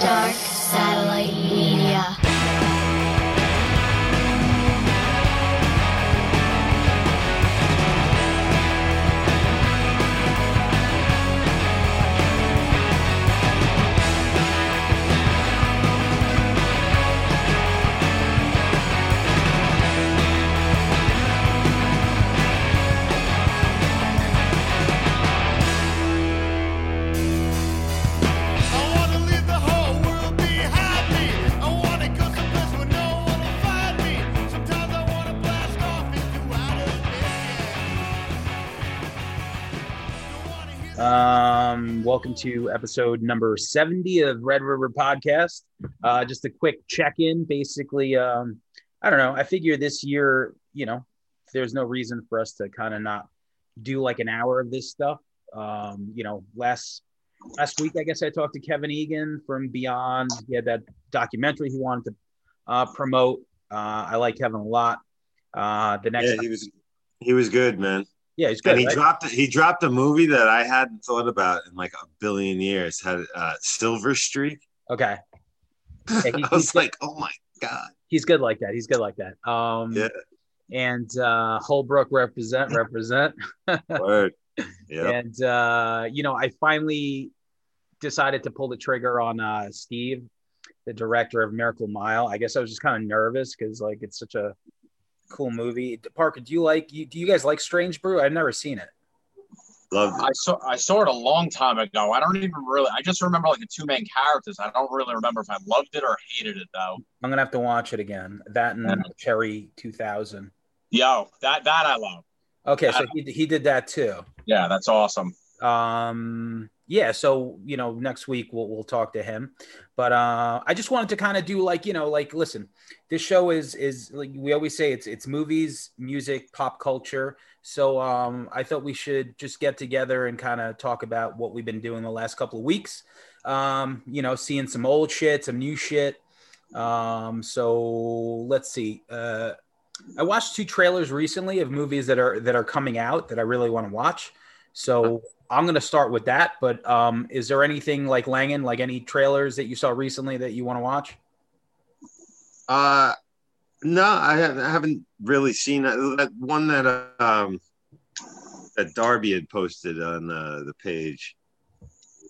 Dark Satellite welcome to episode number 70 of Red River Podcast. Uh, just a quick check in. Basically, um, I don't know. I figure this year, you know, there's no reason for us to kind of not do like an hour of this stuff. Um, you know, last last week, I guess I talked to Kevin Egan from Beyond. He had that documentary he wanted to uh, promote. Uh, I like Kevin a lot. Uh, the next, Yeah, he was he was good, man. Yeah, he's good. And he right? dropped he dropped a movie that I hadn't thought about in like a billion years. Had uh, Silver Streak. Okay. Yeah, he- I he's was like, oh my god. he's good like that. He's good like that. Um, Yeah. And uh, Holbrook represent, represent. Word. Yeah. And uh, you know, I finally decided to pull the trigger on uh, Steve, the director of Miracle Mile. I guess I was just kind of nervous because like it's such a cool movie. Parker, do you like? You, do you guys like Strange Brew? I've never seen it. Loved I saw I saw it a long time ago. I don't even really. I just remember like the two main characters. I don't really remember if I loved it or hated it though. I'm gonna have to watch it again. That and Yeah. Cherry 2000. Yo, that that I love. Okay, so he, he did that too. Yeah, that's awesome. um yeah so you know next week we'll, we'll talk to him. But uh i just wanted to kind of do like you know like listen this show is is like we always say it's it's movies music pop culture. So um i thought we should just get together and kind of talk about what we've been doing the last couple of weeks. Um you know seeing some old shit some new shit. Um so let's see uh i watched two trailers recently of movies that are that are coming out that i really want to watch. So I'm going to start with that. But um, is there anything like Langan, like any trailers that you saw recently that you want to watch? Uh no, I haven't, I haven't really seen that, that one that um that Darby had posted on uh, the page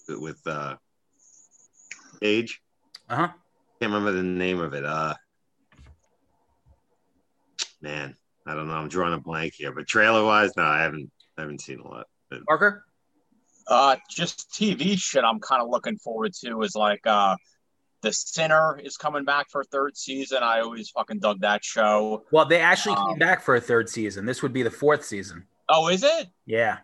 with uh Age. Uh huh. Can't remember the name of it. Uh man, I don't know. I'm drawing a blank here, but trailer wise, no, I haven't I haven't seen a lot. Parker? Uh, just TV shit. I'm kind of looking forward to is like uh, the Sinner is coming back for a third season. I always fucking dug that show. Well, they actually Um, came back for a third season. This would be the fourth season. Oh, is it? Yeah.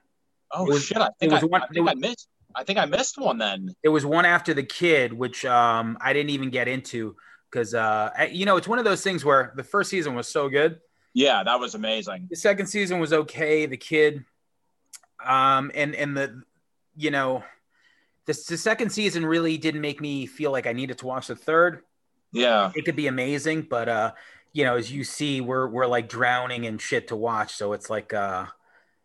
Oh It was- shit! I think, was I, one- I, think I missed. I think I missed one then. It was one after the kid, which um, I didn't even get into because, uh, I- you know, it's one of those things where the first season was so good. Yeah, that was amazing. The second season was okay. The kid, um, and and the, you know, the, the second season really didn't make me feel like I needed to watch the third. Yeah. It could be amazing, but uh, you know, as you see, we're we're like drowning in shit to watch. So it's like, uh,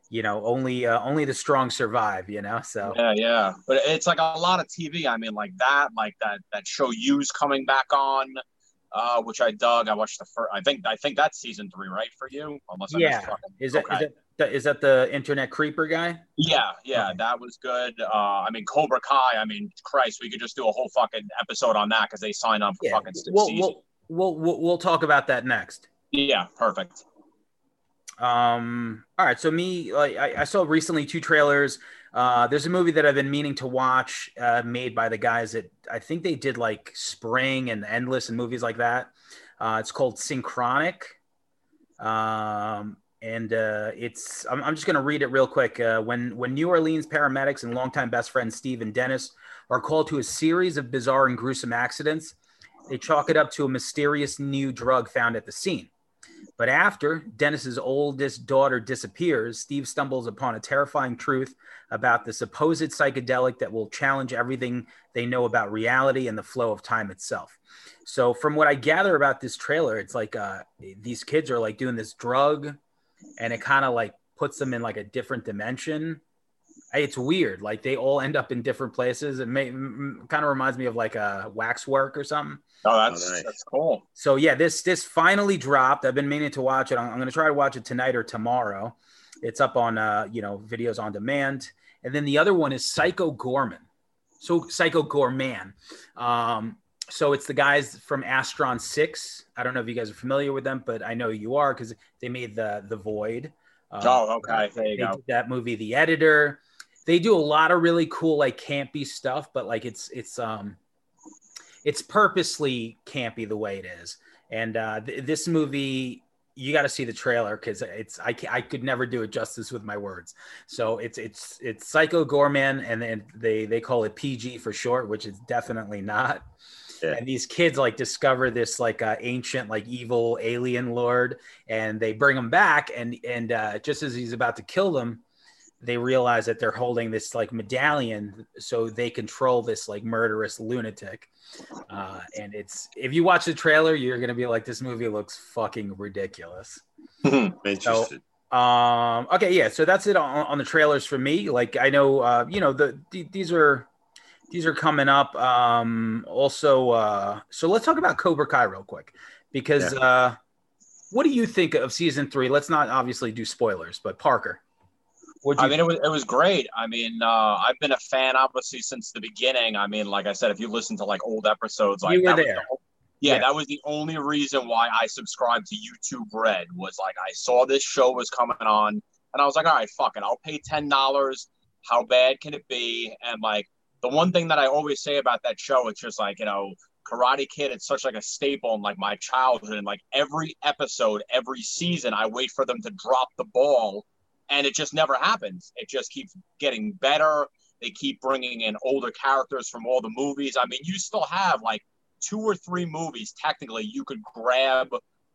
you know, only uh, only the strong survive. You know, so Yeah, yeah, but it's like a lot of TV. I mean, like that, like that that show You's coming back on, uh, which I dug. I watched the first. I think I think that's season three, right, for you? Unless I Yeah. is okay. is that is that the internet creeper guy? yeah, yeah, Okay. that was good. Uh, I mean, Cobra Kai. I mean, Christ, we could just do a whole fucking episode on that because they signed on for Yeah, fucking we'll, seasons. we'll, we'll we'll we'll talk about that next. Yeah, perfect. Um, all right. So me, like, I, I saw recently two trailers. Uh, there's a movie that I've been meaning to watch, uh, made by the guys that I think they did like Spring and Endless and movies like that. Uh, it's called Synchronic. Um, and uh, it's I'm, I'm just going to read it real quick. Uh, when when New Orleans paramedics and longtime best friends Steve and Dennis are called to a series of bizarre and gruesome accidents, they chalk it up to a mysterious new drug found at the scene. But after Dennis's oldest daughter disappears, Steve stumbles upon a terrifying truth about the supposed psychedelic that will challenge everything they know about reality and the flow of time itself. So, from what I gather about this trailer, it's like uh, these kids are like doing this drug, and it kind of like puts them in like a different dimension. It's weird. Like they all end up in different places. It may kind of reminds me of like a waxwork or something. Oh, that's Oh, nice. that's cool. So yeah, this this finally dropped. I've been meaning to watch it. I'm, I'm going to try to watch it tonight or tomorrow. It's up on uh, you know videos on demand. And then the other one is Psycho Goreman. So Psycho Goreman. Um, so it's the guys from Astron Six. I don't know if you guys are familiar with them, but I know you are because they made the the Void. Uh, Oh, okay. There you go. that movie, The Editor. They do a lot of really cool, like campy stuff, but like it's it's um it's purposely campy the way it is. And uh, th- this movie, you got to see the trailer because it's I I could never do it justice with my words. So it's it's it's Psycho Goreman, and then they they call it PG for short, which is definitely not. Yeah. And these kids like discover this like uh, ancient like evil alien lord, and they bring him back, and and uh, just as he's about to kill them, they realize that they're holding this like medallion so they control this like murderous lunatic. Uh, and it's if you watch the trailer, you're gonna be like, this movie looks fucking ridiculous. Interested. Um, okay, yeah, so that's it on, on the trailers for me. Like I know, uh, you know, the, the these are these are coming up. Um, also, uh, so let's talk about Cobra Kai real quick because uh, what do you think of season three? Let's not obviously do spoilers, but Parker, I mean, it was it was great. I mean, uh, I've been a fan obviously since the beginning. I mean, like I said, if you listen to like old episodes, like You were there. the- yeah, Yeah. that was the only reason why I subscribed to YouTube Red was like I saw this show was coming on, and I was like, all right, fuck it, I'll pay ten dollars. How bad can it be? And like the one thing that I always say about that show, it's just like you know, Karate Kid. It's such like a staple in like my childhood, and like every episode, every season, I wait for them to drop the ball and it just never happens. It just keeps getting better. They keep bringing in older characters from all the movies. I mean, you still have like two or three movies technically you could grab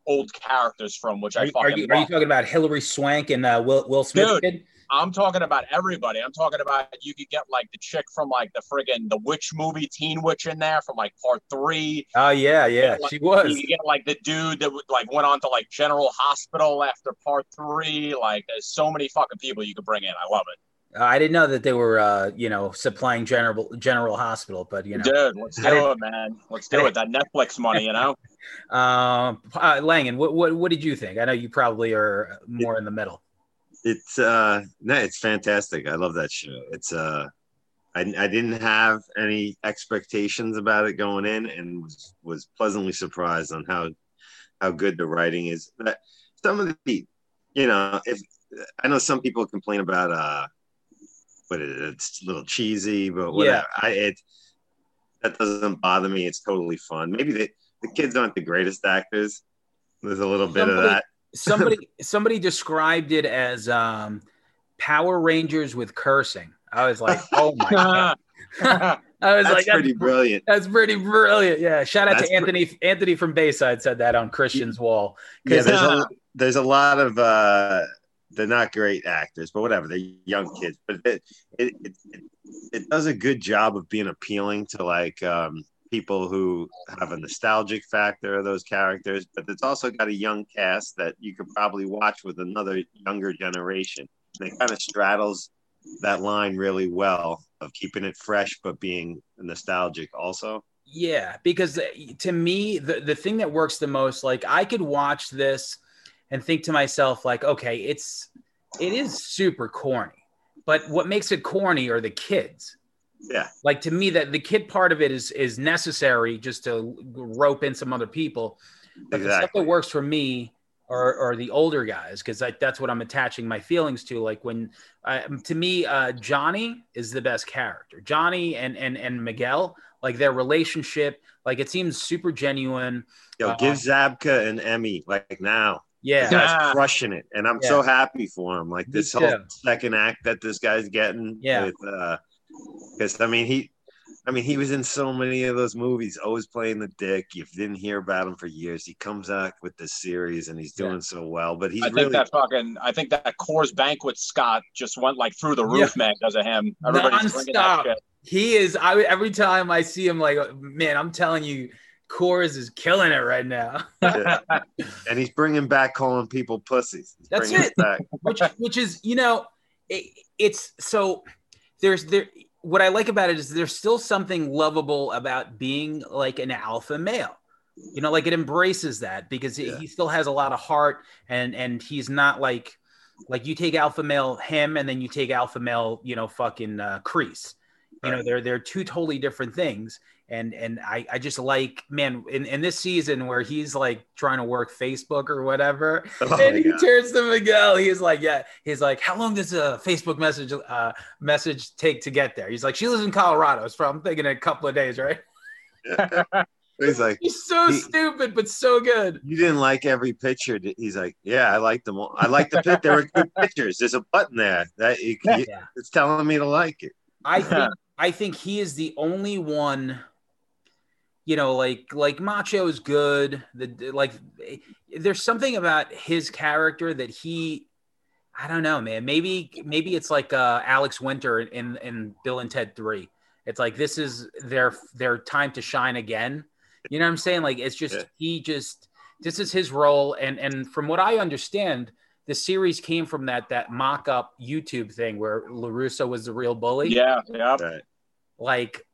old characters from, which are, I you- fucking are you are you talking about Hilary Swank and uh, Will Will Smith? Dude. kid? I'm talking about everybody. I'm talking about you could get like the chick from like the friggin' the witch movie, Teen Witch, in there from like part three. Oh yeah, yeah, like- she was. You get like the dude that like went on to like General Hospital after part three. Like there's so many fucking people you could bring in. I love it. Uh, I didn't know that they were, uh, you know, supplying General General Hospital, but you know, Dude, let's do it, man. Let's do it. That Netflix money, you know. um, uh, Langan, what, what what did you think? I know you probably are more in the middle. It's uh no, it's fantastic. I love that show. It's uh I, I didn't have any expectations about it going in and was, was pleasantly surprised on how how good the writing is. But some of the you know, if I know some people complain about uh but it, it's a little cheesy, but whatever. I it that doesn't bother me. It's totally fun. Maybe the, the kids aren't the greatest actors. There's a little bit of that. Somebody somebody described it as um, Power Rangers with cursing. I was like, oh my god! I was That's like, pretty that's, brilliant. that's pretty brilliant. Yeah, shout out That's to Anthony. Anthony from Bayside said that on Christian's wall. Yeah, there's uh, a there's a lot of uh they're not great actors, but whatever, they're young kids. But it it, it, it, it does a good job of being appealing to like um people who have a nostalgic factor of those characters, but it's also got a young cast that you could probably watch with another younger generation. And it kind of straddles that line really well of keeping it fresh but being nostalgic also. Yeah, because uh, to me, the, the thing that works the most, like I could watch this and think to myself, like, okay, it's it is super corny, but what makes it corny are the kids. Yeah. Like to me, that the kid part of it is is necessary just to rope in some other people. But the stuff Exactly. that works for me are, are the older guys because that's what I'm attaching my feelings to. Like when, uh, to me, uh, Johnny is the best character. Johnny and and and Miguel, like their relationship, like it seems super genuine. Yo, Uh, give Zabka an Emmy like now. Yeah, The guy's Yeah. crushing it, and I'm Yeah. so happy for him. Like this whole second act that this guy's getting. Yeah. With, uh, because I mean he, I mean he was in so many of those movies, always playing the dick. You didn't hear about him for years. He comes out with this series, and he's doing Yeah. so well. But he's I think really that fucking I think that Coors Banquet Scott just went like through the roof, man, because of him. Everybody's drinking that shit. he is. I every time I see him, like man, I'm telling you, Coors is killing it right now. Yeah. and he's bringing back calling people pussies. He's That's bringing it. Back. which which is you know it, it's so there's there what I like about it is there's still something lovable about being like an alpha male. You know, like it embraces that because he- Yeah. he still has a lot of heart and and he's not like like you take alpha male him and then you take alpha male, you know, fucking uh, Kreese. You know, they're they're two totally different things. And and I, I just like man in, in this season where he's like trying to work Facebook or whatever, Oh, and he turns to Miguel. He's like, yeah. He's like, how long does a Facebook message uh, message take to get there? He's like, she lives in Colorado. So I'm thinking a couple of days, right? He's like, He's so He- stupid, but so good. you didn't like every picture. He's like, yeah, I like them all. I like the pic. There were good pictures. There's a button there that you, Yeah. it's telling me to like it. I think I think he is the only one. You know, like like Macchio is good. The like, there's something about his character that he, I don't know, man. Maybe maybe it's like uh, Alex Winter in in Bill and Ted Three. It's like this is their their time to shine again. You know what I'm saying? Like it's just Yeah. he just this is his role, and and from what I understand, the series came from that that mock up YouTube thing where LaRusso was the real bully Yeah, yeah. Right. like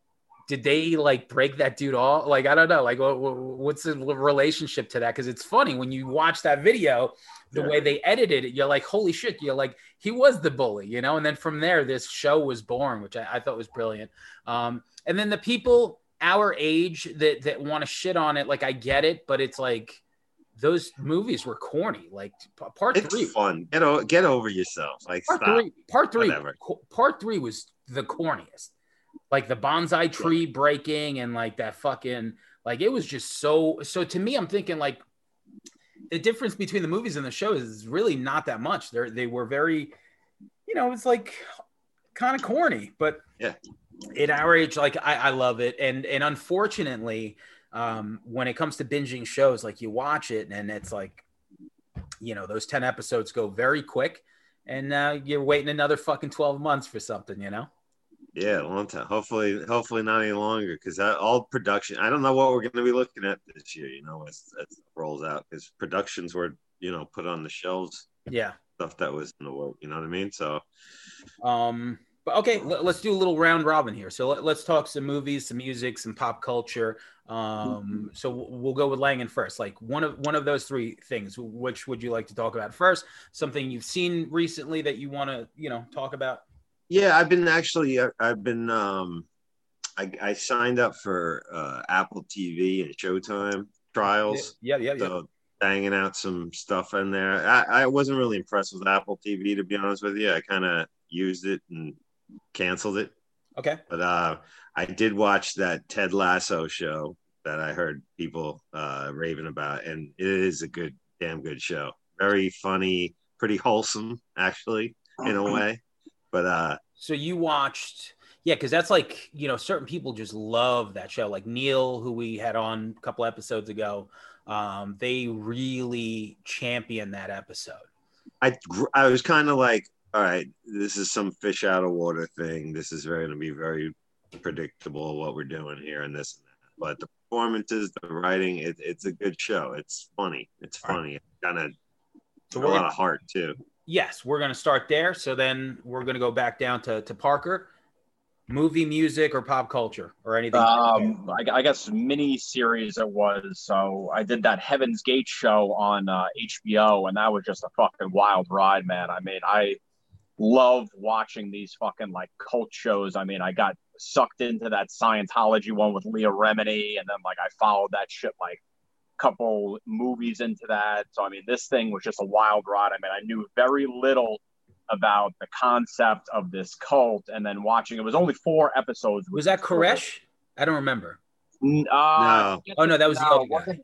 did they like break that dude off like i don't know like what, what- what's the relationship to that because it's funny when you watch that video the Yeah. way they edited it you're like holy shit you're like he was the bully you know and then from there this show was born which i, I thought was brilliant um, and then the people our age that that want to shit on it like i get it but it's like those movies were corny like part It's three fun. Get o- get over yourself. Like part stop. three part three Whatever. part three was the corniest like the bonsai tree breaking and like that fucking like it was just so so to me i'm thinking like the difference between the movies and the shows is really not that much. They they were very you know it's like kind of corny but Yeah. at our age like i, I love it. And and unfortunately um when it comes to binging shows like you watch it and it's like you know those 10 episodes go very quick and uh, you're waiting another fucking 12 months for something you know Yeah, a long time. Hopefully, hopefully not any longer because all production. I don't know what we're going to be looking at this year. You know, as, as it rolls out because productions were you know put on the shelves. yeah Stuff that was in the work. You know what I mean? So um but okay let, us do a little round robin here so let, us talk some movies some music some pop culture um so we'll we'll go with langan first like one of one of those three things which would you like to talk about first something you've seen recently that you want to you know talk about yeah, I've been actually. I- I've been. um I, I signed up for uh, Apple TV and Showtime trials. yeah yeah yeah So banging out some stuff in there. I, I wasn't really impressed with Apple TV to be honest with you. I kind of used it and canceled it. okay But uh, I did watch that Ted Lasso show that I heard people uh, raving about, and it is a good, damn good show. Very funny, pretty wholesome, actually, in a way. But uh, So you watched, yeah, because that's like you know certain people just love that show. Like Neil, who we had on a couple episodes ago, um, they really champion that episode. I I was kind of like, all right, this is some fish out of water thing. This is going to be very predictable what we're doing here and this and that. But the performances, the writing, it, it's a good show. It's funny. It's funny. It's kind of So a lot gonna, of heart too. Yes, we're gonna start there. So then we're gonna go back down to to Parker, movie, music, or pop culture, or anything. Um, I, I guess mini series it was. So I did that Heaven's Gate show on uh, HBO, and that was just a fucking wild ride, man. I mean, I love watching these fucking like cult shows. I mean, I got sucked into that Scientology one with Leah Remini, and then like I followed that shit like couple movies into that. So I mean, this thing was just a wild ride. I mean, I knew very little about the concept of this cult, and then watching it was only four episodes. was that Koresh? I don't remember. N- Uh, No. Oh no, that was the other guy.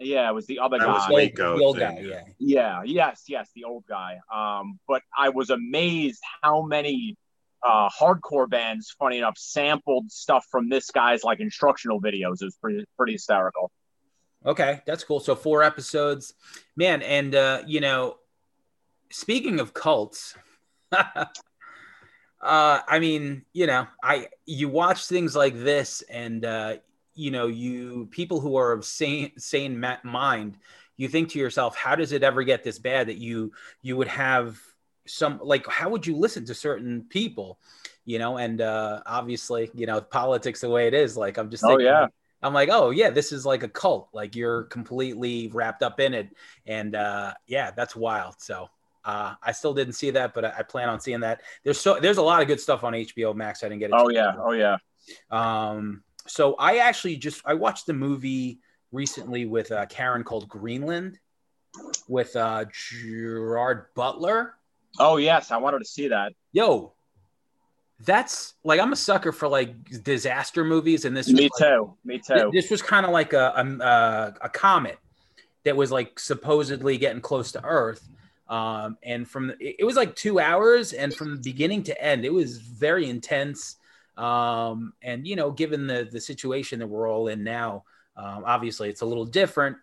Yeah, it was the other That guy. was The old- Waco the old thing, guy, yeah. yeah. Yeah, yes, yes, the old guy. Um, but I was amazed how many uh, hardcore bands, funny enough, sampled stuff from this guy's like instructional videos. It was pretty pretty hysterical. Okay, that's cool. So four episodes, man. And uh, you know, speaking of cults, uh, I mean, you know, I you watch things like this, and uh, you know, you people who are of sane sane mind, you think to yourself, how does it ever get this bad that you you would have some like how would you listen to certain people, you know? And uh, obviously, you know, politics the way it is. Like I'm just Oh, yeah. I'm like, oh yeah, this is like a cult. Like you're completely wrapped up in it, and uh, yeah, that's wild. So uh, I still didn't see that, but I, I plan on seeing that. There's so there's a lot of good stuff on HBO Max. I didn't get. it. Oh yeah. Oh yeah. Um, so I actually just I watched the movie recently with uh, Karen called Greenland with uh, Gerard Butler. Oh yes, I wanted to see that. Yo, that's like I'm a sucker for like disaster movies, and this was Me like- too. Me too. this was kind of like a, a a a comet that was like supposedly getting close to Earth. Um, and from it it was like two hours, and from beginning to end, it was very intense. Um, and you know, given the the situation that we're all in now, um, obviously it's a little different.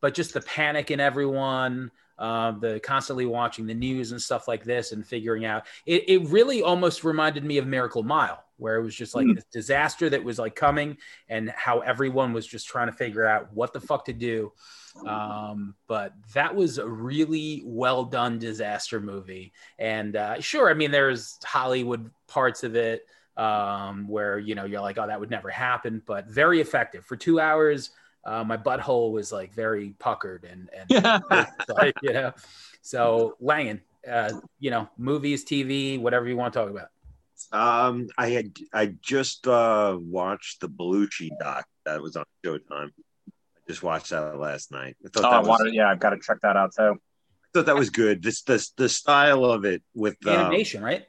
But just the panic in everyone, um, the constantly watching the news and stuff like this, and figuring out it, it really almost reminded me of Miracle Mile, where it was just like Hmm. this disaster that was like coming, and how everyone was just trying to figure out what the fuck to do. Um, but that was a really well done disaster movie. And uh, sure, I mean, there's Hollywood parts of it um, where, you know, you're like, oh, that would never happen, but very effective. For two hours, uh, my butthole was like very puckered and, and Yeah. like, you know, so Langan, uh, you know, movies, TV, whatever you want to talk about. Um, I had I just uh watched the Belushi doc that was on Showtime. I just watched that last night. I thought Oh, I that was. Yeah, I've got to check that out too. I thought that was good. This this the style of it with um, Animation, right?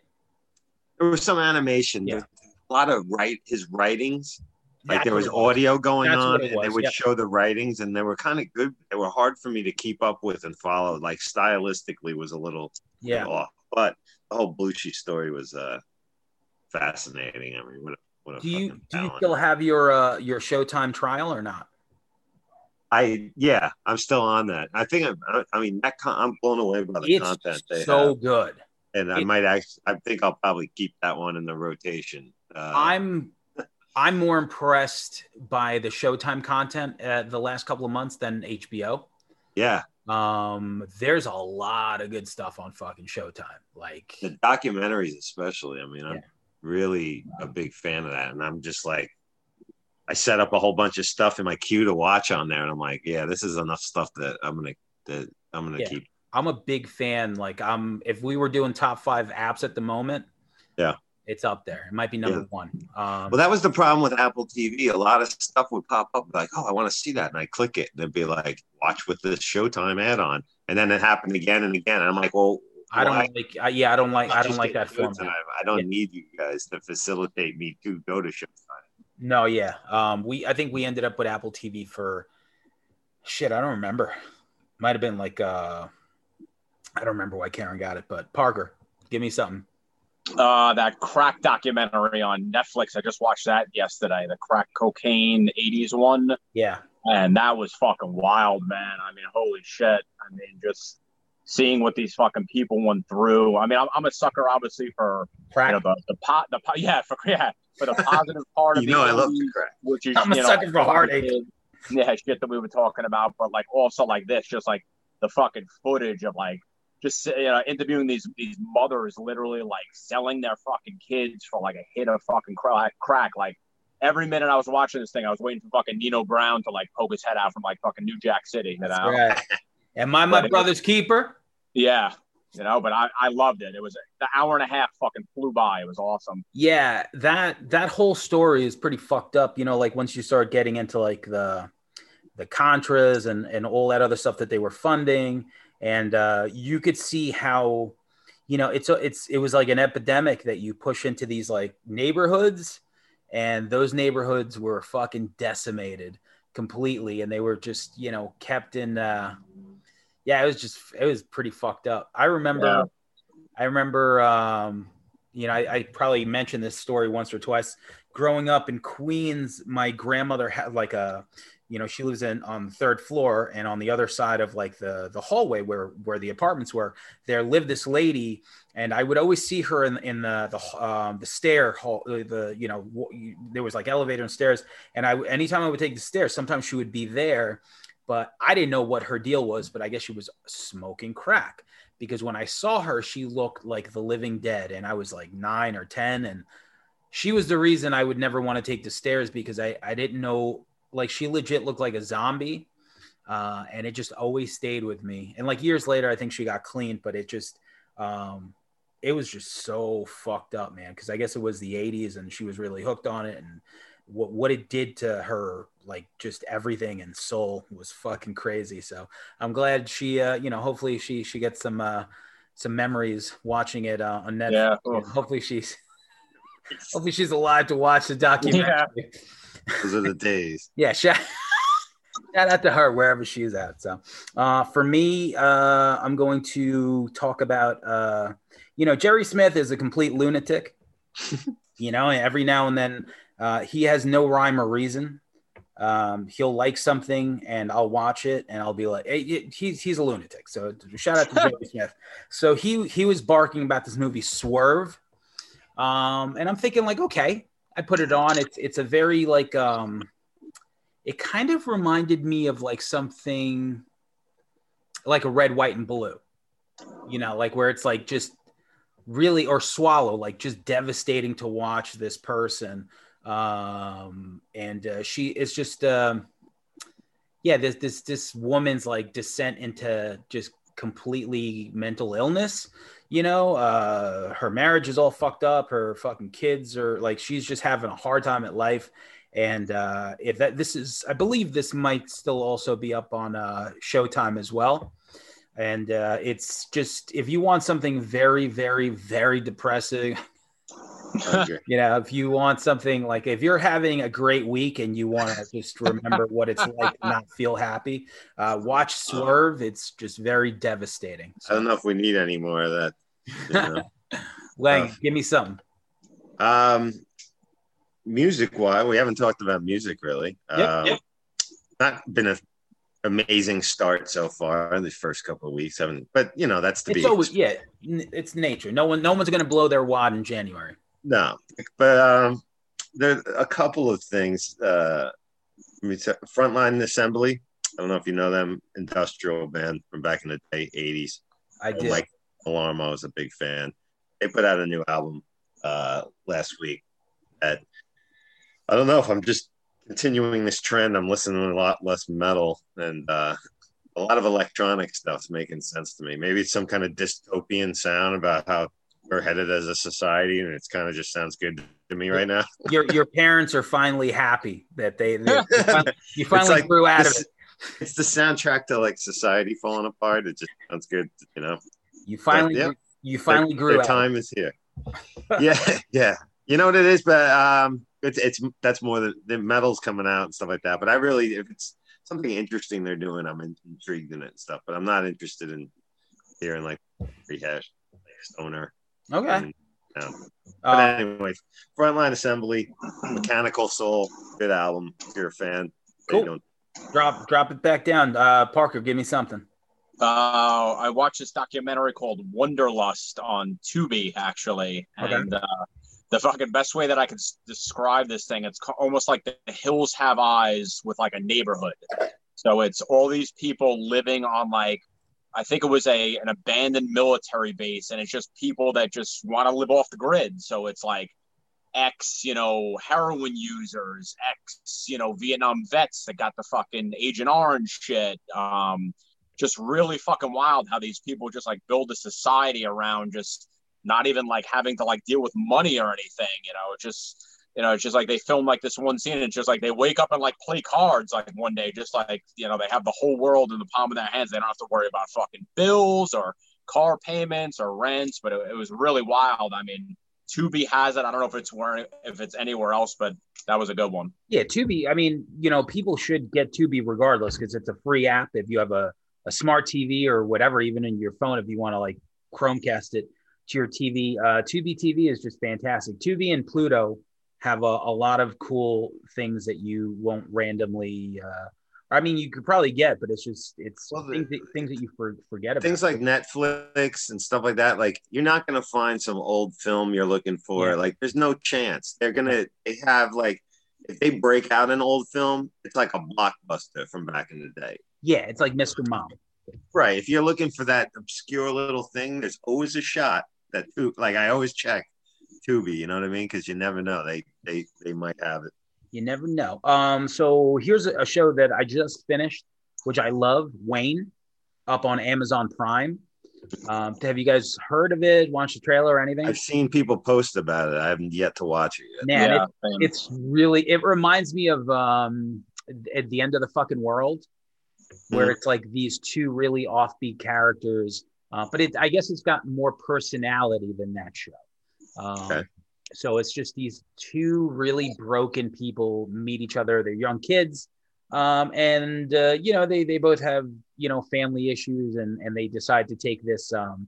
there was some animation. Yeah. A lot of write his writings. Like there was audio going That's on, and they would yep. show the writings, and they were kind of good. They were hard for me to keep up with and follow. Like stylistically, was a little Yeah. off, but the whole Belushi story was uh fascinating. I mean, what a, what a Do you do you still have your uh, your Showtime trial or not? I yeah, I'm still on that. I think I'm, I, I mean that con- I'm blown away by the It's content they so have, good. and I it- might actually. I think I'll probably keep that one in the rotation. Uh, I'm I'm more impressed by the Showtime content uh, the last couple of months than HBO. yeah, Um, there's a lot of good stuff on fucking Showtime. Like, the documentaries especially. I mean, I'm Yeah. really a big fan of that, and I'm just like. I set up a whole bunch of stuff in my queue to watch on there, and I'm like, yeah, this is enough stuff that I'm gonna that I'm gonna Yeah. keep. I'm a big fan. Like, I'm if we were doing top five apps at the moment, Yeah. It's up there. It might be number Yeah. one. Um, Well, that was the problem with Apple TV. A lot of stuff would pop up like, oh, I want to see that. And I click it. And it'd be like, watch with this Showtime add on. And then it happened again and again. And I'm like, well, I don't why? like. I, yeah, I don't like. I don't like that format. I don't Yeah. need you guys to facilitate me to go to Showtime. No, yeah. Um, we I think we ended up with Apple TV for shit. I don't remember. Might have been like uh, I don't remember why Karen got it, but Parker, give me something. Uh, that crack documentary on Netflix. I just watched that yesterday. The crack cocaine '80s one, Yeah, and that was fucking wild, man. I mean, holy shit. I mean, just seeing what these fucking people went through. I mean, I'm, I'm a sucker, obviously, for you crack. know the the pot, the po- yeah, for yeah, for the positive part of You know, the I love the crack. which is I'm a know, sucker for heartache. Yeah, shit that we were talking about, but like also like this, just like the fucking footage of like just you know interviewing these these mothers, literally like selling their fucking kids for like a hit of fucking crack. Like every minute I was watching this thing, I was waiting for fucking Nino Brown to like poke his head out from like fucking New Jack City. You know? Right. Am I my But brother's keeper? Yeah, you know. But I I loved it. It was the hour and a half fucking flew by. It was awesome. Yeah, that that whole story is pretty fucked up. You know, like once you start getting into like the the contras and and all that other stuff that they were funding, and uh, you could see how, you know, it's it's it was like an epidemic that you push into these like neighborhoods, and those neighborhoods were fucking decimated completely, and they were just you know kept in. Uh, yeah, it was just it was pretty fucked up. I remember. Yeah. I remember, um, you know, I, I probably mentioned this story once or twice. Growing up in Queens, my grandmother had like a, you know, she lives in on the third floor, and on the other side of like the the hallway where where the apartments were, there lived this lady, and I would always see her in in the the um, the stair hall, the, the you know, there was like elevator and stairs, and I anytime I would take the stairs, sometimes she would be there. but I didn't know what her deal was. But I guess she was smoking crack because when I saw her, she looked like the living dead, and I was like nine or ten, and she was the reason I would never want to take the stairs because I I didn't know like she legit looked like a zombie. Uh, and it just always stayed with me. And like years later, I think she got cleaned, but it just, um, it was just so fucked up, man. Because I guess it was the '80s, and she was really hooked on it, and what what it did to her, like just everything and soul, was fucking crazy. So I'm glad she, uh, you know, hopefully she she gets some uh, some memories watching it uh, on Netflix. Yeah. Hopefully she's hopefully she's alive to watch the documentary. Those are the days. Yeah, shout, shout out to her wherever she's at. So, uh, for me, uh, I'm going to talk about, uh, you know, Jerry Smith is a complete lunatic. you know, every now and then uh, he has no rhyme or reason. Um, he'll like something and I'll watch it and I'll be like, hey, he's he's a lunatic. So shout out to Jerry Smith. So he he was barking about this movie Swerve, um, and I'm thinking like, okay, I put it on. It's it's a very like um it kind of reminded me of like something like a red, white, and blue. You know, like where it's like just really or swallow, like just devastating to watch this person. Um and uh, she is just um yeah, this this this woman's like descent into just completely mental illness you know? Uh her marriage is all fucked up. Her fucking kids are like she's just having a hard time at life. And uh if that this is i believe this might still also be up on uh showtime as well. And uh it's just if you want something very very very depressing. you know if you want something like if you're having a great week and you want to just remember what it's like to not feel happy uh watch swerve it's just very devastating I don't know if we need any more of that. you know. lang Uh, give me something Um, music wise, we haven't talked about music really. Yep, um, yep. Not been an amazing start so far in the first couple of weeks. Haven't, but you know that's the it's be always yeah it's nature no one no one's gonna blow their wad in january no. But um, there are a couple of things. Uh, let me tell- Frontline Assembly. I don't know if you know them, industrial band from back in the day, eighties. i did Mike Alarmo was a big fan. They put out a new album uh, last week. That I don't know if I'm just continuing this trend. I'm listening to a lot less metal and uh, a lot of electronic stuff's making sense to me. Maybe it's some kind of dystopian sound about how we're headed as a society, and it's kind of just sounds good to me right now. your your parents are finally happy that they, finally, you finally like grew out of it It's the soundtrack to like society falling apart. It just sounds good, you know. you finally yeah. you finally their, grew their time is here yeah yeah you know what it is but um it's it's that's more the, the metal's coming out and stuff like that but i really if it's something interesting they're doing i'm in, intrigued in it and stuff but i'm not interested in hearing like rehash like stoner okay and, um, but Uh, anyway frontline assembly mechanical soul good album if you're a fan Cool. you doing? drop drop it back down uh parker give me something Uh, I watched this documentary called Wonderlust on Tubi, actually, Okay. and uh, the fucking best way that I could s- describe this thing, it's ca- almost like the hills have eyes with like a neighborhood. So it's all these people living on like, I think it was a an abandoned military base, and it's just people that just want to live off the grid. So it's like ex, you know, heroin users, ex, you know, Vietnam vets that got the fucking Agent Orange shit. Um, just really fucking wild how these people just like build a society around just not even like having to like deal with money or anything, you know, just you know, it's just like they film like this one scene, it's just like they wake up and like play cards like one day, just like you know, they have the whole world in the palm of their hands. They don't have to worry about fucking bills or car payments or rents, but it, it was really wild. I mean, Tubi has it. I don't know if it's where if it's anywhere else, but that was a good one. Yeah, Tubi. I mean, you know, people should get Tubi regardless because it's a free app. If you have a, a smart TV or whatever, even in your phone, if you want to like Chromecast it to your TV, uh, Tubi TV is just fantastic. Tubi and Pluto have a, a lot of cool things that you won't randomly. Uh, I mean, you could probably get, but it's just it's Well, things, that, things that you for, forget about. things like Netflix and stuff like that, like you're not gonna find some old film you're looking for. Yeah. Like there's no chance. They're gonna they have like if they break out an old film, it's like a blockbuster from back in the day. Yeah, it's like Mr. Mom. Right. If you're looking for that obscure little thing, there's always a shot that like I always check Tubi, you know what I mean? Because you never know. They they they might have it. You never know. Um, so here's a, a show that I just finished, which I love, Wayne, up on Amazon Prime. Um, have you guys heard of it? Watched the trailer or anything? I've seen people post about it. I haven't yet to watch it yet. Man, yeah, it, it's really it reminds me of um at the end of the fucking world where Mhm. it's like these two really offbeat characters uh, but it i guess it's got more personality than that show um, Okay. so it's just these two really broken people meet each other. They're young kids. Um, and uh, you know they they both have you know family issues and and they decide to take this um,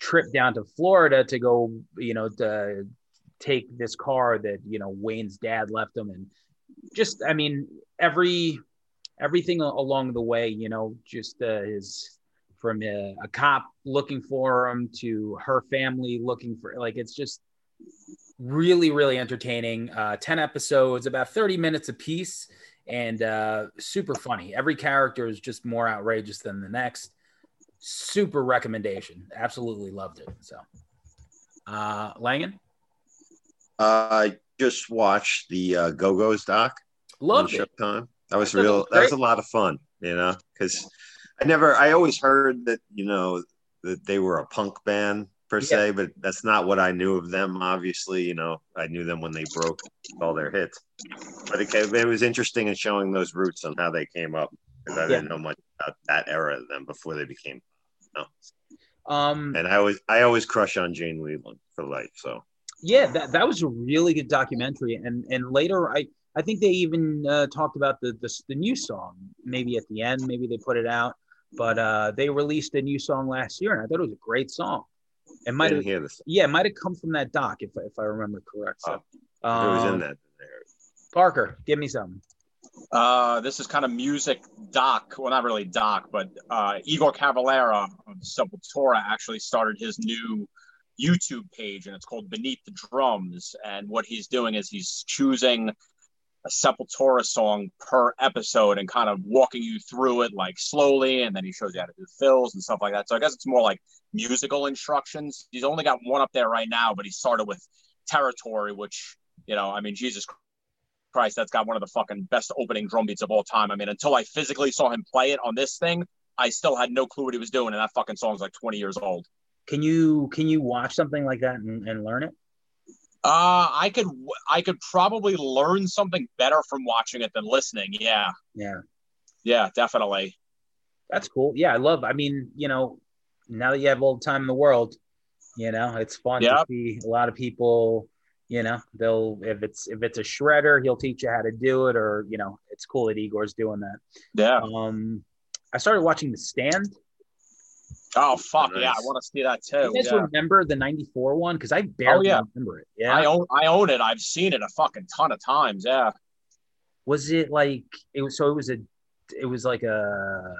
trip down to florida to go you know to take this car that you know Wayne's dad left them, and just I mean every everything along the way you know just uh, his from a, a cop looking for him to her family looking for like it's just really really entertaining. Uh 10 episodes about 30 minutes a piece and uh super funny. Every character is just more outrageous than the next. Super recommendation. Absolutely loved it so. Uh langan? Uh, I just watched the uh, Go Go's doc on loved it. Showtime. That was real. That was a lot of fun, you know, because I never. I always heard that you know that they were a punk band per se, but that's not what I knew of them. Obviously, you know, I knew them when they broke all their hits. But it, it was interesting in showing those roots on how they came up because I didn't know much about that era of them before they became. No. um And I always, I always crush on Jane Leland for life. So yeah that, that was a really good documentary and and later i i think they even uh, talked about the, the the new song maybe at the end maybe they put it out but uh they released a new song last year and i thought it was a great song it might have hear this. yeah it might have come from that doc if, if i remember correct so If it was um, in that. parker give me some. Uh, this is kind of music doc. Well, not really doc, but uh, Igor Cavalera of Sepultura actually started his new YouTube page, and it's called Beneath the Drums. And what he's doing is he's choosing a Sepultura song per episode and kind of walking you through it like slowly, and then he shows you how to do fills and stuff like that. So I guess it's more like musical instructions. He's only got one up there right now, but he started with Territory, which you know, I mean, Jesus Christ, that's got one of the fucking best opening drum beats of all time. I mean, until I physically saw him play it on this thing, I still had no clue what he was doing, and that fucking song's like 20 years old. can you can you watch something like that and, and learn it Uh, I could I could probably learn something better from watching it than listening. Yeah, yeah yeah, definitely. That's cool. Yeah, I love. I mean, you know, now that you have all the time in the world, you know, it's fun to see a lot of people. You know, they'll if it's if it's a shredder, he'll teach you how to do it, or you know, it's cool that Igor's doing that. Yeah. Um, I started watching The Stand. Oh fuck Nice. yeah, I want to see that too. You guys Yeah. remember the '94 one? Because I barely oh, yeah. remember it. Yeah, I own I own it. I've seen it a fucking ton of times. Yeah. was it like it was? So it was a, it was like a,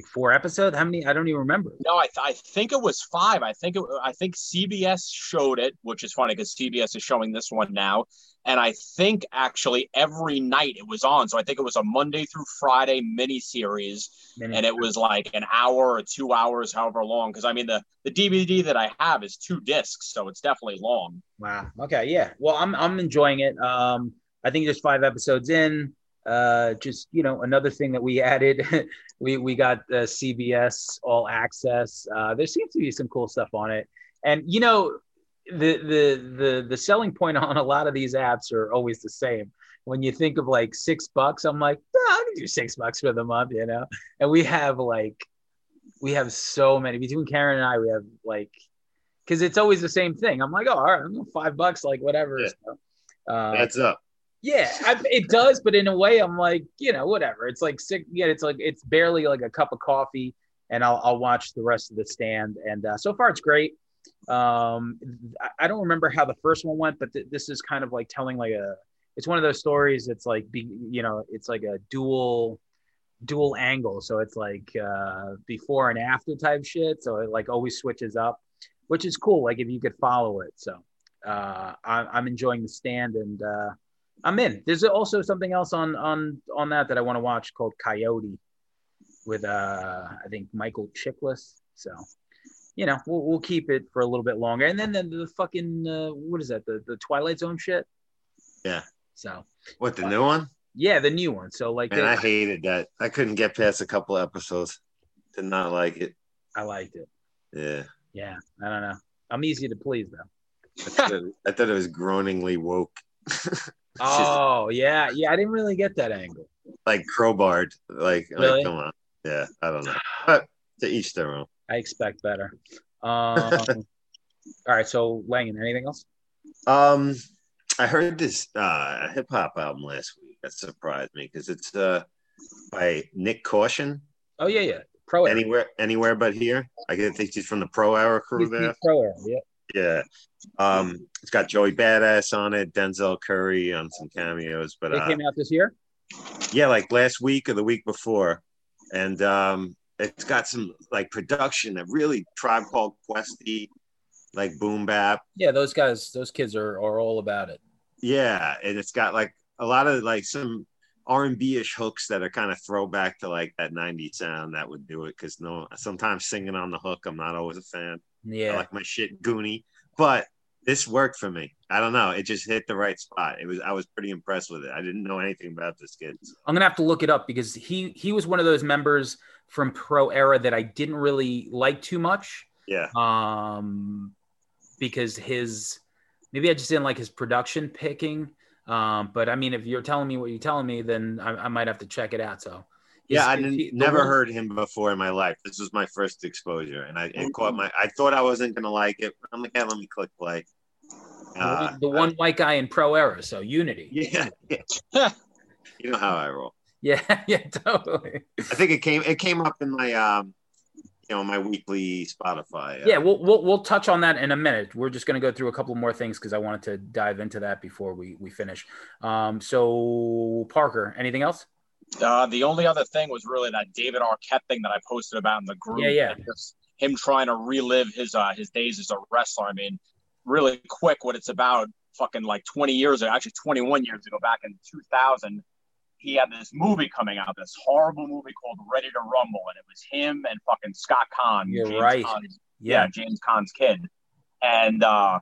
like four episodes. How many? I don't even remember. No, I, I think it was five. I think it, I think CBS showed it, which is funny because CBS is showing this one now. And I think actually every night it was on. So I think it was a Monday through Friday miniseries, and it was like an hour or two hours, however long. Because I mean the the DVD that I have is two discs, so it's definitely long. Wow. Okay. Yeah. Well, I'm I'm enjoying it. Um, I think there's five episodes in. Uh, just you know, another thing that we added, we we got uh, CBS All Access. Uh, there seems to be some cool stuff on it, and you know, the the the the selling point on a lot of these apps are always the same. When you think of like six bucks, I'm like, "Ah, I can do six bucks for the month, you know. And we have like, we have so many between Karen and I. We have like because it's always the same thing. I'm like, oh, all right, I'm five bucks, like whatever. Yeah. So, uh, That's up. Yeah, I, it does, but in a way, I'm like, you know, whatever. It's like sick. Yeah, it's like it's barely like a cup of coffee, and I'll I'll watch the rest of the stand. And uh, so far, it's great. Um, I, don't remember how the first one went, but th- this is kind of like telling like a. It's one of those stories. It's like be, you know, it's like a dual dual angle. So it's like uh, before and after type shit. So it like always switches up, which is cool. Like if you could follow it. So uh, I, I'm enjoying the stand and uh, I'm in. There's also something else on on on that that I want to watch called Coyote. with uh I think Michael Chiklis. So you know we'll we'll keep it for a little bit longer, and then the, the fucking uh, what is that the the Twilight Zone shit? Yeah. So What the new one? yeah, the new one. So like Man, they- I hated that. I couldn't get past a couple episodes. Did not like it. I liked it. Yeah. Yeah, I don't know. I'm easy to please though. I thought it, I thought it was groaningly woke. Oh yeah, yeah. I didn't really get that angle. like crowbarred. Like, Really? like, come on. Yeah, I don't know. But to each their own. I expect better. Um, all right. So Langan, anything else? Um, I heard this uh hip hop album last week. That surprised me because it's uh by Nyck Caution. Oh yeah, yeah. Pro Anywhere, anywhere but here. I think he's from the Pro Era crew He's- there. he's Pro Era. Yeah. Yeah. Um, it's got Joey Badass on it, Denzel Curry on some cameos, but it uh, came out this year. yeah, like last week or the week before, and um, it's got some like production that really Tribe Called Questy, like boom bap. Yeah, those guys, those kids are are all about it. Yeah, and it's got like a lot of like some R and B ish hooks that are kind of throwback to like that '90s sound that would do it. Because no, sometimes singing on the hook, I'm not always a fan. I Yeah. like my shit goony, but this worked for me. I don't know, it just hit the right spot. It was I was pretty impressed with it. I didn't know anything about this kid. I'm gonna have to look it up because he he was one of those members from Pro Era that I didn't really like too much. Yeah, Um, because his maybe I just didn't like his production picking. Um, but I mean, if you're telling me what you're telling me, then I, I might have to check it out. So yeah, I didn't, he- never one- heard him before in my life. This was my first exposure, and I it caught my. I thought I wasn't gonna like it. I'm like, yeah, let me click play. Uh, the one white guy in Pro Era, so Unity. yeah, yeah. you know how I roll. Yeah, yeah, totally. I think it came. It came up in my um, you know, my weekly Spotify. uh, Yeah, we'll, we'll we'll touch on that in a minute. We're just going to go through a couple more things because I wanted to dive into that before we we finish. Um, so Parker, anything else? Uh, the only other thing was really that David Arquette thing that I posted about in the group. Yeah, yeah. Just him trying to relive his uh, his days as a wrestler. I mean, really quick, what it's about. Fucking like 20 years ago, actually 21 years ago, back in 2000, he had this movie coming out, this horrible movie called Ready to Rumble, and it was him and fucking Scott Caan. You're James right. Yeah, Yeah, James Caan's kid. And uh,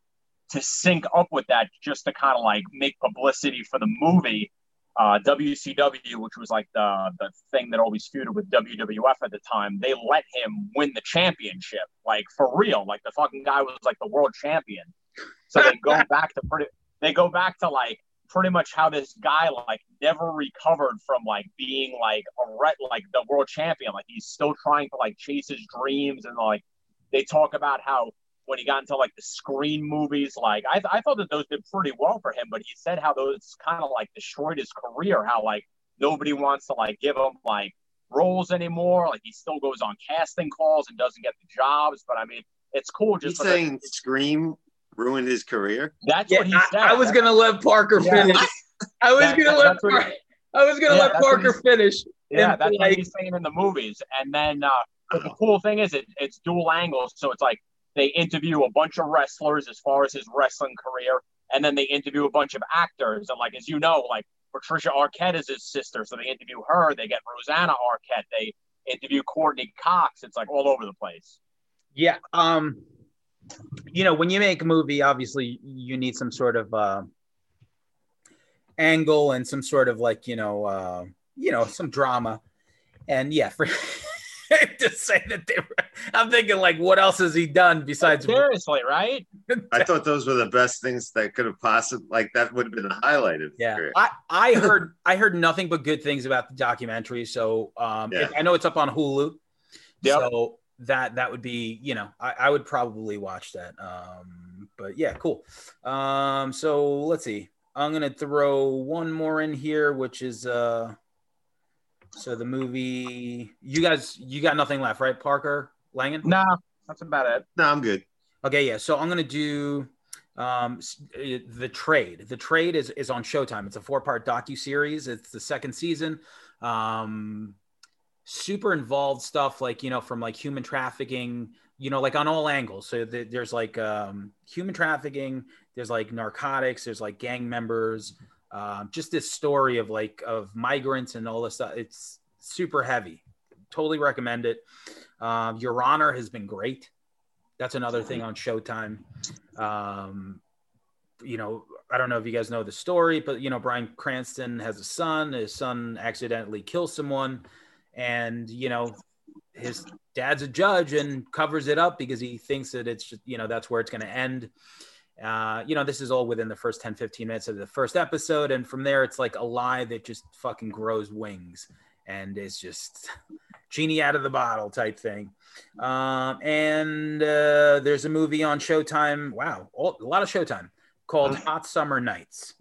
to sync up with that, just to kind of like make publicity for the movie, uh, WCW, which was like the the thing that always feuded with WWF at the time, they let him win the championship, like for real. Like the fucking guy was like the world champion. So they go back to pretty. They go back to like pretty much how this guy like never recovered from like being like a re- like the world champion. Like he's still trying to like chase his dreams and like they talk about how when he got into like the Scream movies, like I, I thought that those did pretty well for him, but he said how those kind of like destroyed his career. How like nobody wants to like give him like roles anymore. Like he still goes on casting calls and doesn't get the jobs. But I mean, it's cool just because saying Scream ruined his career. that's yeah. what he I, said. I was gonna let Parker Yeah. finish. I was That- gonna that- let that's I was gonna Yeah, let Parker finish. Yeah, that's like- what he's saying in the movies. And then uh, but the cool thing is it, it's dual angles. So it's like they interview a bunch of wrestlers as far as his wrestling career, and then they interview a bunch of actors. And like as you know, like Patricia Arquette is his sister, so they interview her. They get Rosanna Arquette. They interview Courteney Cox. It's like all over the place. Yeah. Um, you know, when you make a movie, obviously you need some sort of uh, angle and some sort of like, you know, uh, you know, some drama. And yeah, for to say that they were, I'm thinking like, what else has he done besides? Seriously, right? I thought those were the best things that could have possibly like that would have been the highlight of Yeah, career. I, I heard I heard nothing but good things about the documentary. So um, Yeah. it- I know it's up on Hulu. Yep. So that that would be you know I, I would probably watch that. Um, but yeah, cool. Um, so let's see. I'm gonna throw one more in here, which is uh, so the movie. You guys, you got nothing left, right, Parker Langan? No, that's about it. No, I'm good. Okay, yeah. So I'm gonna do um, uh, the trade. The trade is is on Showtime. It's a four part docu series. It's the second season. Um, super involved stuff, like you know, from like human trafficking. You know, like on all angles. So th- there's like um, human trafficking. There's like narcotics. There's like gang members. Um, just this story of like of migrants and all this stuff. It's super heavy. totally recommend it. Um, Your Honor has been great. That's another thing on Showtime. Um, you know, I don't know if you guys know the story, but you know, Bryan Cranston has a son. His son accidentally kills someone, and you know, his dad's a judge and covers it up because he thinks that it's just, you know that's where it's going to end. Uh, you know, this is all within the first 10, 15 minutes of the first episode, and from there, it's like a lie that just fucking grows wings, and it's just genie out of the bottle type thing. Um, and uh, there's a movie on Showtime. Wow, all, a lot of Showtime called Hot Summer Nights.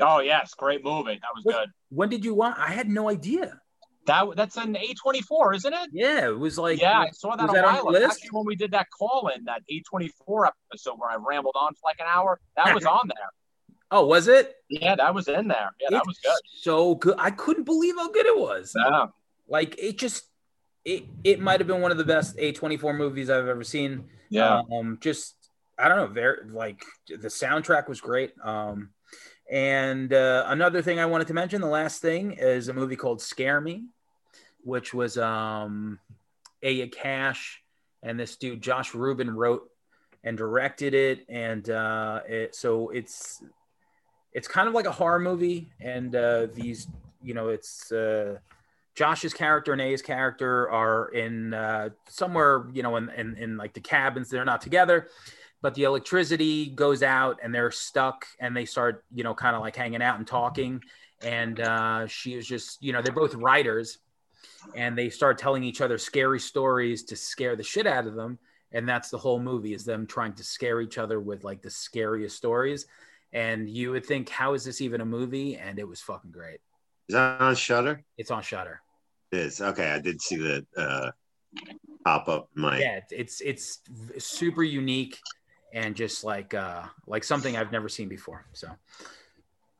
Oh yes, great movie. That was good. When did you want? I had no idea. That that's an A24, isn't it? Yeah, it was like yeah, I saw that a that on while the ago. list? Actually, when we did that call in, that A24 episode where I rambled on for like an hour, that was on there. Oh, was it? Yeah, that was in there. Yeah, that was good. So good. I couldn't believe how good it was. Yeah. Like it just it it might have been one of the best A24 movies I've ever seen. Yeah. Um just I don't know, very like the soundtrack was great. Um and uh, another thing I wanted to mention, the last thing is a movie called Scare Me, which was um Aya Cash and this dude Josh Rubin wrote and directed it and uh it so it's it's kind of like a horror movie and uh these you know it's uh Josh's character and A's character are in uh, somewhere, you know, in, in, in like the cabins. They're not together, but the electricity goes out and they're stuck and they start, you know, kind of like hanging out and talking. And uh, she is just, you know, they're both writers and they start telling each other scary stories to scare the shit out of them. And that's the whole movie is them trying to scare each other with like the scariest stories. And you would think, how is this even a movie? And it was fucking great. Is that on Shudder? It's on Shudder. It is. Okay, I did see that uh, pop up my. yeah it's it's super unique and just like uh like something i've never seen before so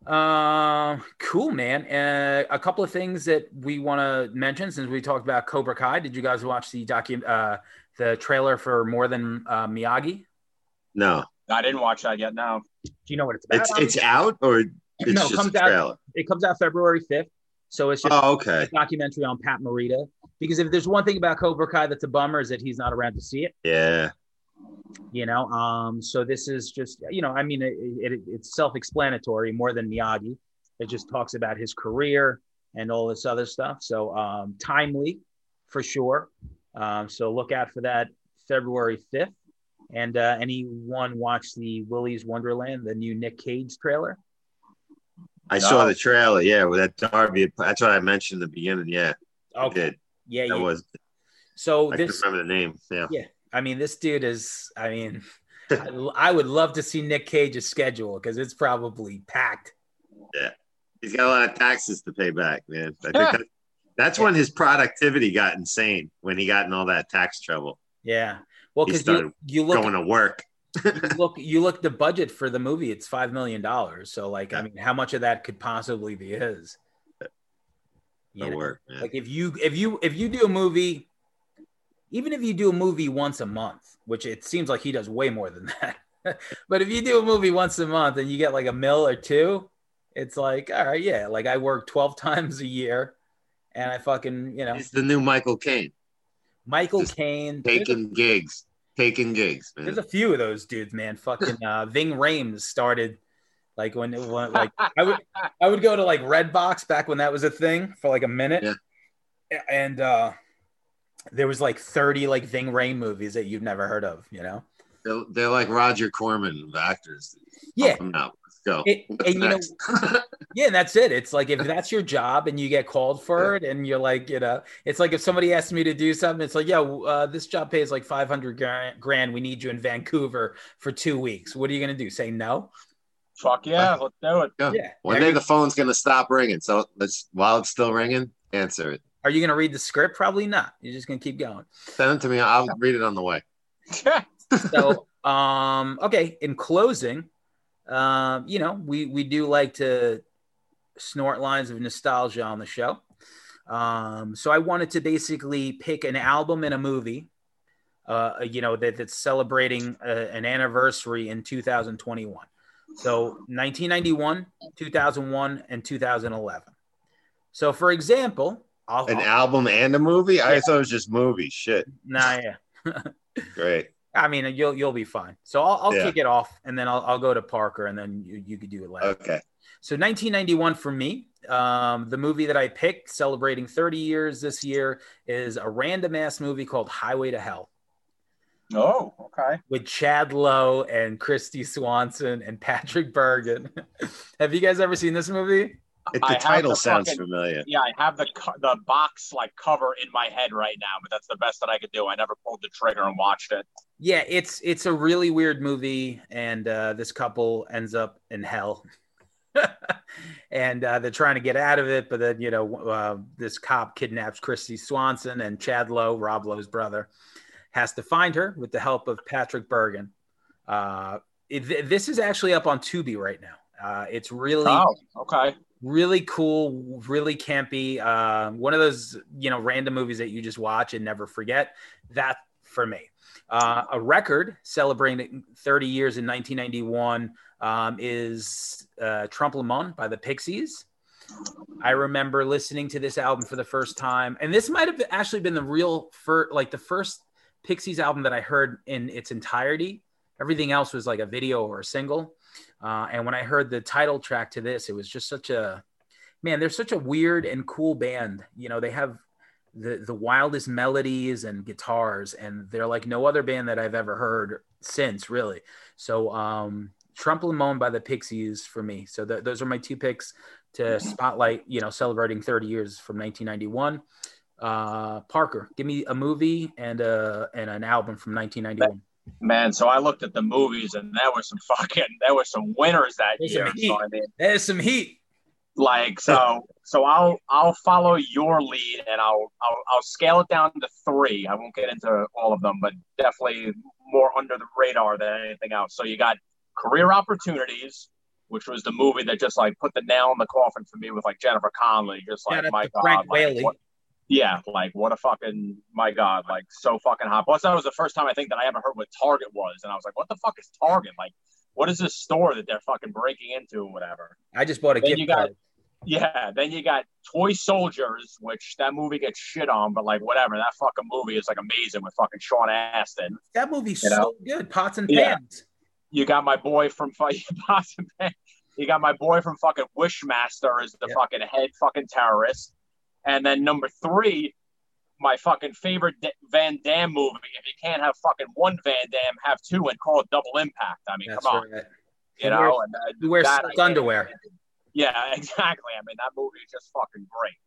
uh, cool man uh, a couple of things that we want to mention since we talked about cobra kai did you guys watch the docu uh the trailer for more than uh, miyagi No, I didn't watch that yet. No. do you know what it's about it's it's out or it's No, just comes a out- trailer. it comes out february 5th so it's just Oh, okay. a documentary on pat morita because if there's one thing about cobra kai that's a bummer is that he's not around to see it Yeah. You know um so this is just you know i mean it, it, it's self-explanatory more than miyagi it just talks about his career and all this other stuff so um timely for sure um so look out for that february 5th and uh anyone watch the willy's wonderland the new nick cage trailer I No. saw the trailer. Yeah, with that Darby. That's what I mentioned in the beginning. Yeah, did. yeah, That yeah. was. so I this remember the name. Yeah. Yeah, I mean, this dude is. I mean, I, I would love to see Nick Cage's schedule because it's probably packed. Yeah, He's got a lot of taxes to pay back, man. I think that, that's when his productivity got insane when he got in all that tax trouble. Yeah. Well, because you, you look Going to work. you look you look the budget for the movie. It's five million dollars. So, like, I mean, how much of that could possibly be his? You know? work, man. Like, if you if you if you do a movie, even if you do a movie once a month, which it seems like he does way more than that. but if you do a movie once a month and you get like a mill or two, it's like, all right, yeah. Like I work 12 times a year and I fucking, you know, It's the new Michael Caine, Michael Caine. A, taking gigs, taking gigs, man. there's a few of those dudes, man. Fucking uh, Ving Rhames started like when it was like I would I would go to like Redbox back when that was a thing for like a minute. Yeah. And uh there was like 30 like Ving Rhames movies that you've never heard of, you know? They're, they're like Roger Corman of actors. Yeah. Help 'em out. Let's go. It- What's and you know. Yeah, and that's it. It's like if that's your job and you get called for it, and you're like, you know, it's like if somebody asks me to do something, it's like, yo, uh, this job pays like 500 grand, grand. We need you in Vancouver for two weeks. What are you gonna do? Say no? Fuck yeah, let's do it. Go. Yeah. One Are day the phone's gonna stop ringing. So let's while it's still ringing, answer it. Are you gonna read the script? Probably not. You're just gonna keep going. Send it to me. I'll read it on the way. So, um, okay. In closing, um, you know, we we do like to snort lines of nostalgia on the show. Um, so I wanted to basically pick an album and a movie, uh, you know, that, that's celebrating uh an anniversary in 2021. So 1991, 2001, and 2011. So, for example, I'll, An I'll- album and a movie? I thought it was just movie. Shit. nah, yeah. Great. I mean, you'll you'll be fine. So I'll, I'll Yeah. kick it off, and then I'll, I'll go to Parker, and then you, you could do it later. Okay. So 1991 for me, um, the movie that I picked, celebrating 30 years this year, is a random ass movie called Highway to Hell Oh, okay. with Chad Lowe and Kristy Swanson and Patrick Bergin. Have you guys ever seen this movie? It, the have title the sounds fucking- familiar. Yeah, I have the the box like cover in my head right now, but that's the best that I could do. I never pulled the trigger and watched it. Yeah, it's it's a really weird movie, and uh, this couple ends up in hell, and uh, they're trying to get out of it. But then you know, uh, this cop kidnaps Kristy Swanson, and Chad Lowe, Rob Lowe's brother, has to find her with the help of Patrick Bergin. Uh, it, this is actually up on Tubi right now. Uh, it's really Oh, okay. Really cool, really campy. Uh, one of those, you know, random movies that you just watch and never forget. That for me. Uh, a record celebrating 30 years in 1991 um, is uh, Trompe le Monde by the Pixies. I remember listening to this album for the first time, and this might have actually been the real first, like the first Pixies album that I heard in its entirety. Everything else was like a video or a single. Uh, and when I heard the title track to this, it was just such a man. They're such a weird and cool band. You know, they have the the wildest melodies and guitars, and they're like no other band that I've ever heard since, really. So, um, Trompe le Monde by the Pixies for me. So th- those are my two picks to spotlight. You know, celebrating 30 years from 1991. Uh, Parker, give me a movie and a and an album from 1991. Man, so I looked at the movies and there was some fucking there were some winners that There's year. So I mean, There's some heat. like so so I'll I'll follow your lead and I'll I'll I'll scale it down to three. I won't get into all of them, but definitely more under the radar than anything else. So you got career opportunities, which was the movie that just like put the nail in the coffin for me with like Jennifer Connelly. Just like out my God, like, what- yeah, like what a fucking my God, like so fucking hot. Plus, that was the first time I think that I ever heard what Target was, and I was like, what the fuck is Target? Like, what is this store that they're fucking breaking into or whatever? I just bought a Then gift got- card. Yeah, then you got Toy Soldiers, which that movie gets shit on, but like whatever, that fucking movie is like amazing with fucking Sean Astin. That movie's You so good. Pots and Yeah. pans. You got my boy from fucking Pots and Pans. You got my boy from fucking Wishmaster as the Yeah. fucking head fucking terrorist, and then number three, my fucking favorite Van Damme movie. If you can't have fucking one Van Damme, have two and call it Double Impact. I mean, That's come on, right. you He know. wears- and, uh, that underwear. Yeah, exactly. I mean, that movie is just fucking great.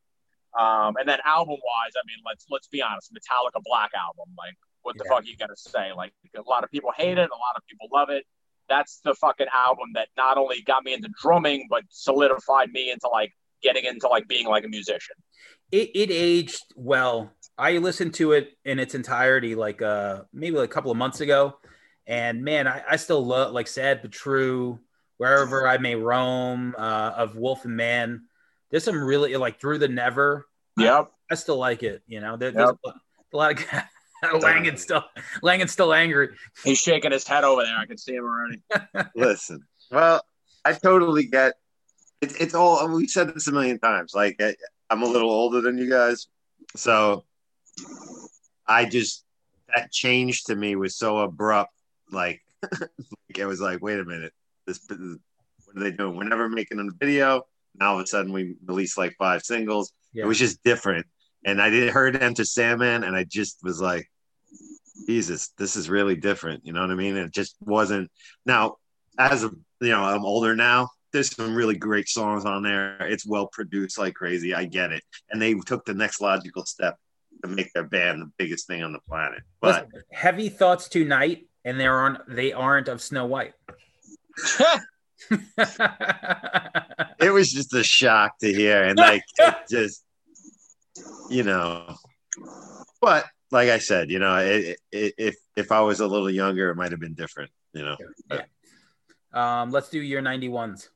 Um, and then album wise, I mean, let's let's be honest, Metallica Black album. Like, what the Yeah. fuck you got to say? Like, a lot of people hate it, a lot of people love it. That's the fucking album that not only got me into drumming, but solidified me into like getting into like being like a musician. It, it aged well. I listened to it in its entirety, like uh maybe like a couple of months ago, and man, I, I still love like Sad but True, wherever I may roam, uh, of Wolf and Man. There's some really like Through the Never. Yep. I still like it. You know, there, there's a, a lot of Langan's still Langan's still angry. He's shaking his head over there. I can see him already. Listen, well, I totally get it, it's all. We said this a million times. Like I, I'm a little older than you guys, so I just that change to me was so abrupt. Like it was like, wait a minute, this what are they doing? We're never making a video. Now all of a sudden we release like five singles. Yeah. It was just different, and I didn't heard Enter Sandman, and I just was like. Jesus, this is really different. You know what I mean? It just wasn't. Now, as you know, I'm older now. There's some really great songs on there. It's well produced like crazy. I get it. And they took the next logical step to make their band the biggest thing on the planet. But Listen, heavy thoughts tonight, and they aren't they aren't of Snow White. it was just a shock to hear. And like it just you know. But like I said, you know, it, it, if if I was a little younger, it might have been different, you know. um, let's do your 91s.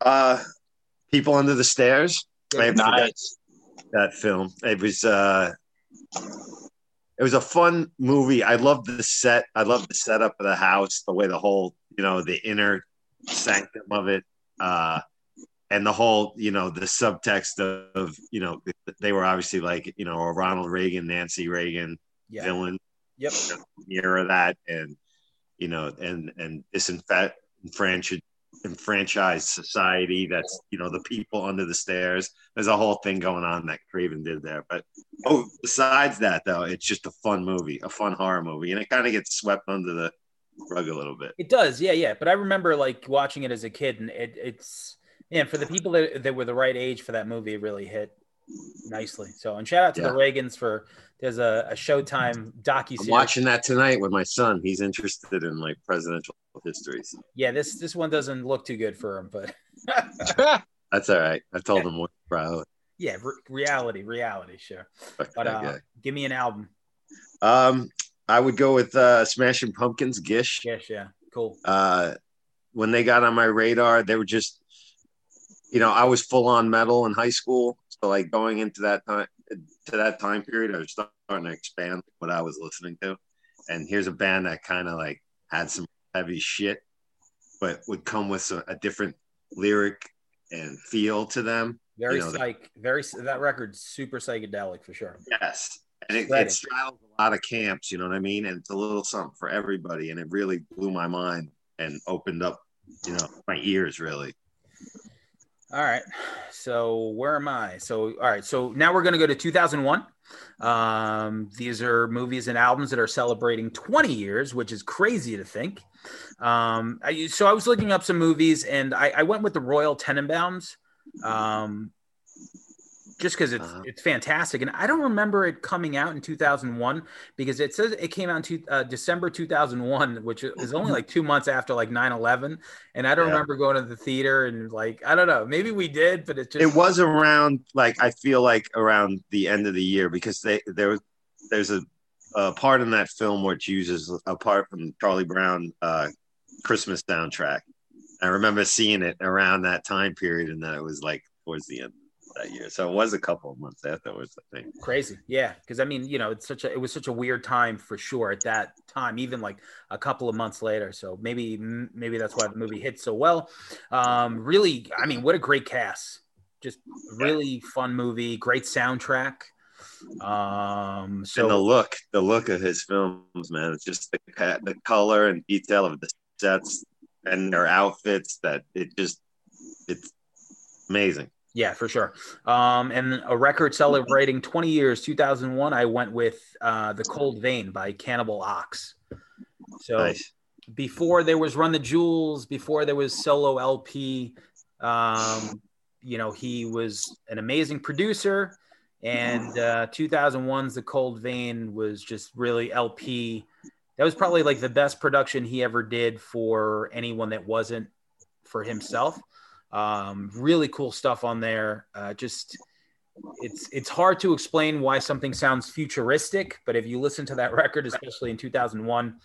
Uh People Under the Stairs. I forgot Nice. that film. It was uh it was a fun movie. I loved the set. I loved the setup of the house, the way the whole, you know, the inner sanctum of it. Uh and the whole you know the subtext of, of you know they were obviously like you know a Ronald Reagan, Nancy Reagan Yeah. villain Yep. mirror that and you know and and disenfranchise enfranchised society that's you know the people under the stairs. There's a whole thing going on that craven did there. But oh besides that though it's just a fun movie a fun horror movie and it kind of gets swept under the rug a little bit. It does, yeah, yeah. But I remember like watching it as a kid, and it, it's man for the people that, that were the right age for that movie, it really hit nicely. So, and shout out to the Reagans for there's a, a Showtime docu i'm series. watching that tonight with my son he's interested in like presidential histories Yeah, this this one doesn't look too good for him, but that's all right i told him what bro yeah, re- reality, reality, sure. Fuck But uh, guy. give me an album. um i would go with uh smashing pumpkins gish Yes, yeah, cool. uh, when they got on my radar, they were just, you know, I was full on metal in high school. So like going into that time to that time period, I was starting to expand what I was listening to. And here's a band that kind of like had some heavy shit, but would come with some, a different lyric and feel to them. Very you know, psych, very that record's super psychedelic for sure. Yes. And it, it straddles a lot of camps, you know what I mean? And it's a little something for everybody. And it really blew my mind and opened up, you know, my ears really. All right. So where am I? So all right. So now we're gonna go to 2001. Um, these are movies and albums that are celebrating 20 years, which is crazy to think. Um, I, so I was looking up some movies, and I, I went with the Royal Tenenbaums. Um, just because it's Uh-huh. it's fantastic, and I don't remember it coming out in 2001 because it says it came out in two, uh, December 2001, which is only like two months after like 9/11, and I don't Yeah. remember going to the theater and like I don't know, maybe we did, but it just it was around like I feel like around the end of the year because they there was there's a, a part in that film which uses a part from Charlie Brown uh, Christmas soundtrack. I remember seeing it around that time period, and then it was like towards the end that year. So it was a couple of months afterwards, I think. crazy yeah because i mean you know it's such a it was such a weird time for sure at that time even like a couple of months later so maybe maybe that's why the movie hit so well um really i mean what a great cast just really fun movie great soundtrack um so and the look, the look of his films, man, it's just the the color and detail of the sets and their outfits that it just it's amazing. Yeah, for sure. Um, and a record celebrating 20 years, 2001, I went with uh, The Cold Vein by Cannibal Ox. So Nice. before there was Run the Jewels, before there was solo El-P, um, you know, he was an amazing producer. And uh, 2001's The Cold Vein was just really El-P. That was probably like the best production he ever did for anyone that wasn't for himself. Um, really cool stuff on there. Uh, just it's it's hard to explain why something sounds futuristic, but if you listen to that record, especially in 2001,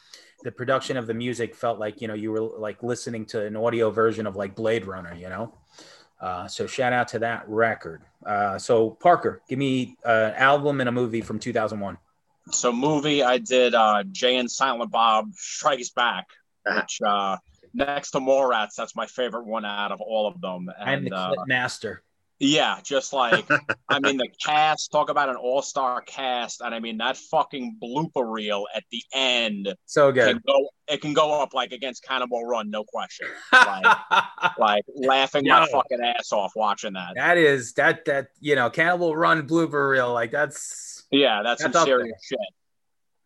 the production of the music felt like you know you were like listening to an audio version of like Blade Runner, you know. Uh, so shout out to that record. Uh, so Parker, give me an album and a movie from 2001. So movie, I did uh, Jay and Silent Bob Strikes Back, which uh, next to Mallrats, that's my favorite one out of all of them. And And the uh, Master. yeah, just like I mean, the cast. Talk about an all-star cast, and I mean that fucking blooper reel at the end So can good. go. It can go up like against Cannonball Run, no question. Like laughing my fucking ass off watching that. that is that that you know Cannonball Run blooper reel like that's Yeah, that's, That's some up serious shit.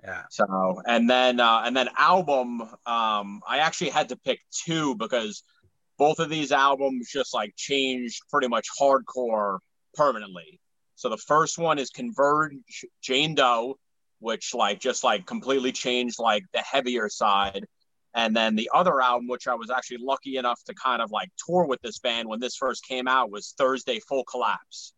Yeah So and then uh, and then album, um, I actually had to pick two because both of these albums just like changed pretty much hardcore permanently. So the first one is Converge Jane Doe, which like just like completely changed like the heavier side. And then the other album, which I was actually lucky enough to kind of like tour with this band when this first came out, was Thursday Full Collapse.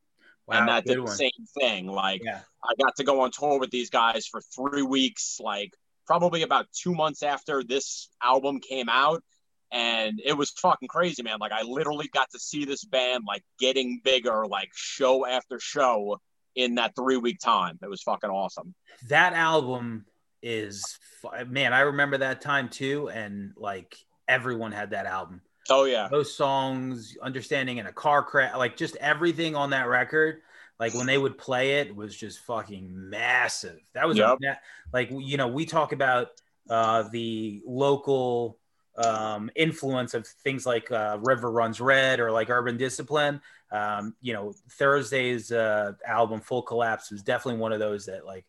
Wow and that did the one. same thing. Like yeah I got to go on tour with these guys for three weeks, like probably about two months after this album came out. And it was fucking crazy, man. Like I literally got to see this band like getting bigger, like show after show in that three week time. It was fucking awesome. that album is man i remember that time too and like everyone had that album Oh yeah. those songs, understanding in a car crash, like just everything on that record. Like when they would play it was just fucking massive. That was Yep. ma- like you know we talk about uh, the local um, influence of things like uh, River Runs Red or like Urban Discipline. Um, you know Thursday's uh, album Full Collapse was definitely one of those that like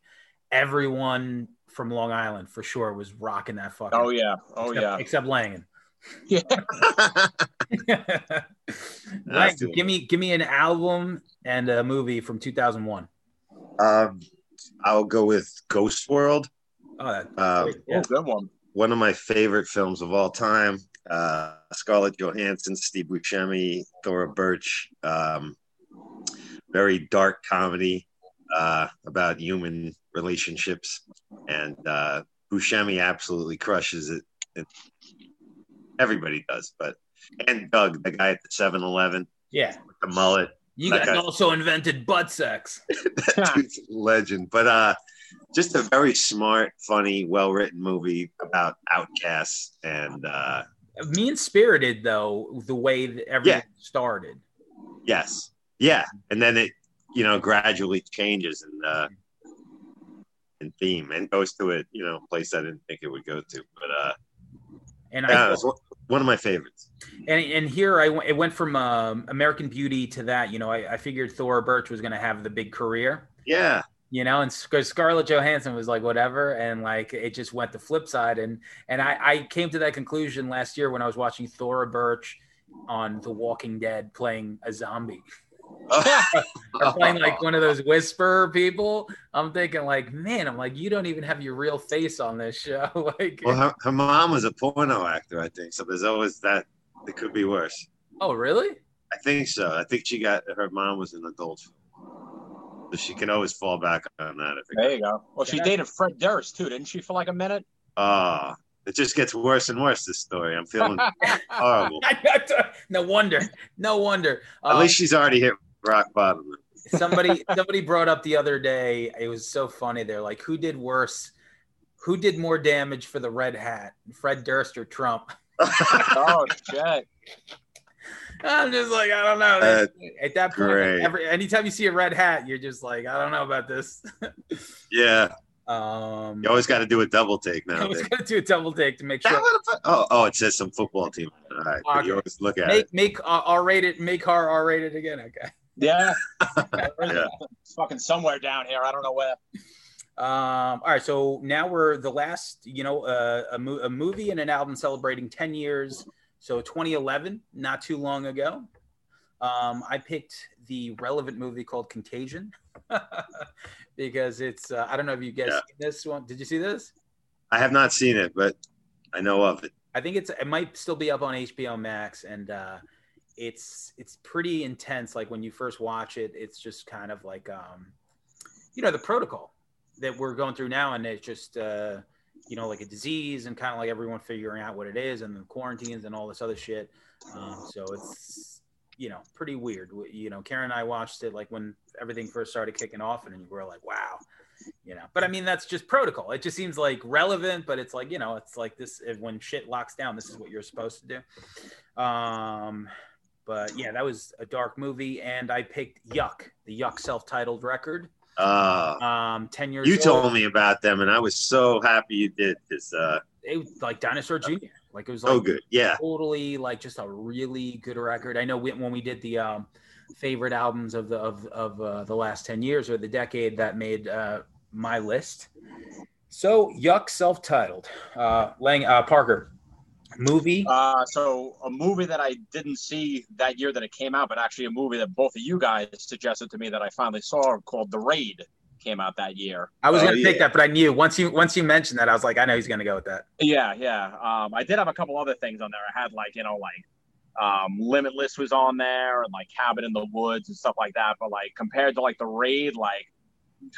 everyone from Long Island for sure was rocking that fucking. Oh yeah. Oh except, yeah. except Langan. Yeah. Lang, give me give me an album and a movie from 2001. um, I'll go with Ghost World. Oh, that, Um, yeah. Oh, good one. one of my favorite films of all time. Uh, Scarlett Johansson, Steve Buscemi, Thora Birch. Um, very dark comedy uh, about human relationships, and uh, Buscemi absolutely crushes it. it. Everybody does, but and Doug, the guy at the 7-Eleven, yeah. with the mullet, You guys guy- also invented butt sex. that dude's a legend. But uh, just a very smart, funny, well-written movie about outcasts and. Uh, Mean spirited though, the way that everything started. Yes. Yeah. And then it, you know, gradually changes and uh in theme and goes to a, you know, place I didn't think it would go to. But uh And I it's one- of my favorites. and, and here I went, it went from um, American Beauty to that. You know, I, I figured Thora Birch was going to have the big career. Yeah. you know, and because Scarlett Johansson was like whatever, and like it just went the flip side, and and I, I came to that conclusion last year when I was watching Thora Birch on The Walking Dead playing a zombie or playing like one of those whisper people. I'm thinking like, man, I'm like, you don't even have your real face on this show. like, well, her, her mom was a porno actor, I think. So there's always that. It could be worse. oh really? I think so. I think she got her mom was an adult. So she can always fall back on that. If There you go. Well, she Yeah. dated Fred Durst too, didn't she? For like a minute. ah, it just gets worse and worse. This story. I'm feeling horrible. no wonder. No wonder. At Um, least she's already hit rock bottom. somebody somebody brought up the other day it was so funny they're like who did worse who did more damage for the red hat fred durst or trump oh shit. i'm just like i don't know That's at that point great. every anytime you see a red hat you're just like i don't know about this Yeah. um You always got to do a double take now. was nowadays. gonna do a double take to make sure would've- Oh, oh, it says some football team. All right, but you always look at make it. make uh, r-rated make her r-rated again okay Yeah. Yeah. Fucking somewhere down here. I don't know where. Um, all right, so now we're the last, you know, uh, a, mo- a movie and an album celebrating 10 years. So 2011, not too long ago. Um, I picked the relevant movie called Contagion because it's, uh, I don't know if you guys Yeah. seen this one. Did you see this? I have not seen it, but I know of it. I think it's, it might still be up on HBO Max and, uh, it's, it's pretty intense. Like when you first watch it, it's just kind of like, um, you know, the protocol that we're going through now. And it's just, uh, you know, like a disease and kind of like everyone figuring out what it is and the quarantines and all this other shit. Um, so it's, you know, pretty weird. You know, Karen and I watched it like when everything first started kicking off and we were like, wow, you know, but I mean, that's just protocol. It just seems like relevant, but it's like, you know, it's like this, when shit locks down, this is what you're supposed to do. Um, but yeah, that was a dark movie. And I picked Yuck, the Yuck self-titled record. Uh, Um, 10 years you old. told me about them, and I was so happy you did this. uh, it was like Dinosaur Jr. Like it was like oh, good. Yeah. totally like just a really good record. I know we, when we did the um, favorite albums of the of of uh, the last ten years or the decade, that made uh, my list. So Yuck, self-titled, uh, Lang uh, Parker, movie. Uh, so a movie that I didn't see that year that it came out, but actually a movie that both of you guys suggested to me that I finally saw called The Raid came out that year. I was oh, gonna pick yeah. that, but I knew once you once you mentioned that, I was like, I know he's gonna go with that. Yeah, yeah. Um, I did have a couple other things on there. I had like, you know, like um, Limitless was on there and like Cabin in the Woods and stuff like that. But like compared to like the Raid, like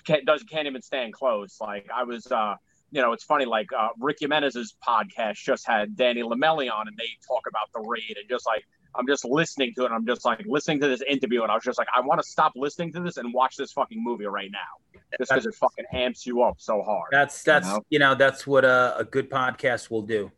can't does can't even stand close. Like I was, uh, you know, it's funny. Like uh, Rick Jimenez's podcast just had Danny Lamelli on, and they talk about the Raid and just like. I'm just listening to it. I'm just like listening to this interview, and I was just like, I want to stop listening to this and watch this fucking movie right now, just because it fucking amps you up so hard. That's that's know? you know that's what a, a good podcast will do.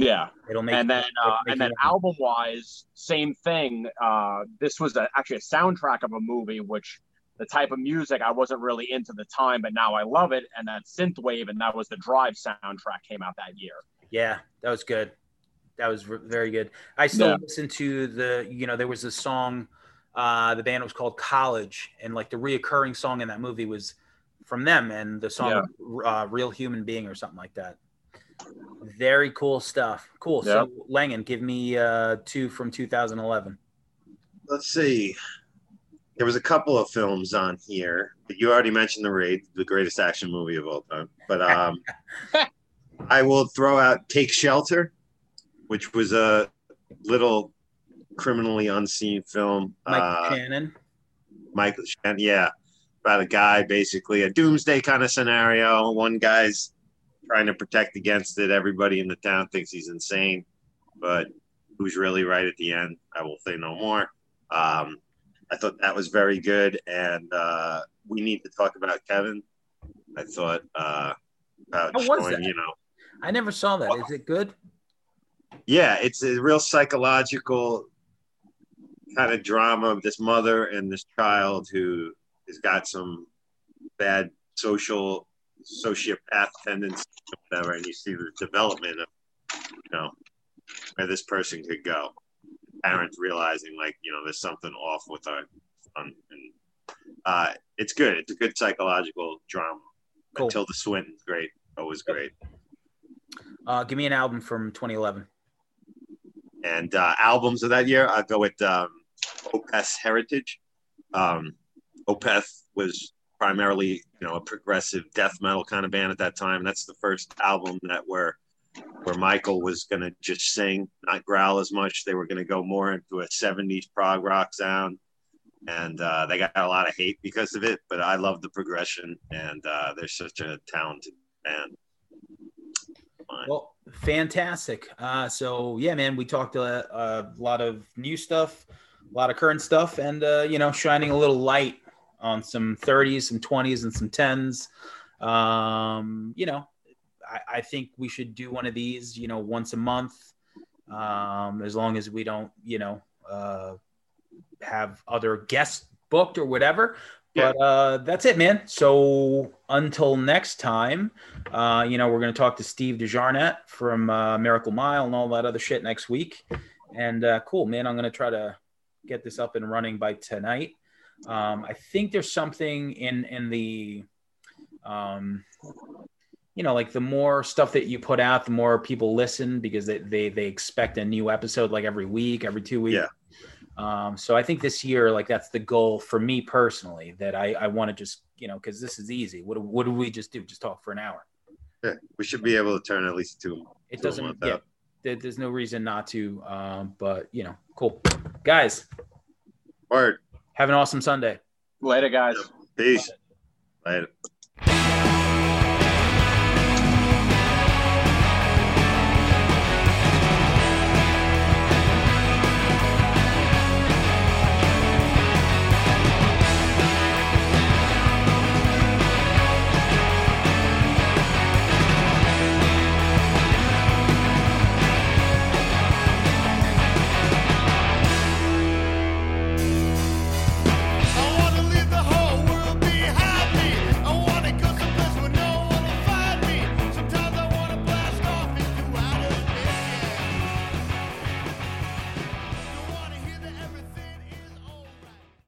Yeah. It'll make and then uh, and then album wise, same thing. Uh, this was a, actually a soundtrack of a movie, which the type of music I wasn't really into the time, but now I love it. And that synthwave, and that was the Drive soundtrack came out that year. Yeah, that was good. That was r- very good. I still Yeah. listen to the, you know, there was a song, uh, the band was called College, and like the reoccurring song in that movie was from them, and the song uh, Real Human Being or something like that. Very cool stuff. Cool. So, Langan, give me uh, two from 2011. Let's see. There was a couple of films on here. You already mentioned The Raid, the greatest action movie of all time. But um, I will throw out Take Shelter, which was a little criminally unseen film. Mike Uh, Shannon. Michael Shannon, yeah, about a guy basically a doomsday kind of scenario. One guy's trying to protect against it. Everybody in the town thinks he's insane, but who's really right at the end? I will say no more. Um, I thought that was very good, and uh, we need to talk about Kevin. I thought uh, about How was that? you know, I never saw that. Is it good? yeah, it's a real psychological kind of drama of this mother and this child who has got some bad social sociopath tendencies or whatever, and you see the development of you know where this person could go. Parents realizing like you know there's something off with our son, and uh, it's good. It's a good psychological drama. Cool. Tilda Swinton's great, always great. Uh, give me an album from 2011. and uh, albums of that year, I'll go with um, Opeth Heritage. Um, Opeth was primarily, you know, a progressive death metal kind of band at that time. That's the first album that where where Michael was going to just sing, not growl as much. They were going to go more into a '70s prog rock sound, and uh, they got a lot of hate because of it. But I love the progression, and uh, they're such a talented band. Well, fantastic. Uh, so yeah, man, we talked a, a lot of new stuff, a lot of current stuff, and uh, you know, shining a little light on some 30s, some 20s, and some 10s. Um, you know, I, I think we should do one of these, you know, once a month, um, as long as we don't, you know, uh, have other guests booked or whatever. Yeah. But uh, that's it, man. So until next time, uh, you know, we're going to talk to Steve De Jarnatt from uh, Miracle Mile and all that other shit next week. And uh, cool, man. I'm going to try to get this up and running by tonight. Um, I think there's something in in the, um, you know, like the more stuff that you put out, the more people listen because they they, they expect a new episode like every week, every two weeks. Yeah. Um, so I think this year, like that's the goal for me personally, that I, I want to just, you know, cause this is easy. What, do- what do we just do? Just talk for an hour. Yeah, we should be able to turn at least two. It Two doesn't, yeah, out. there, there's no reason not to. Um, but you know, cool guys, Word. have an awesome Sunday. Later, guys. Peace. Later.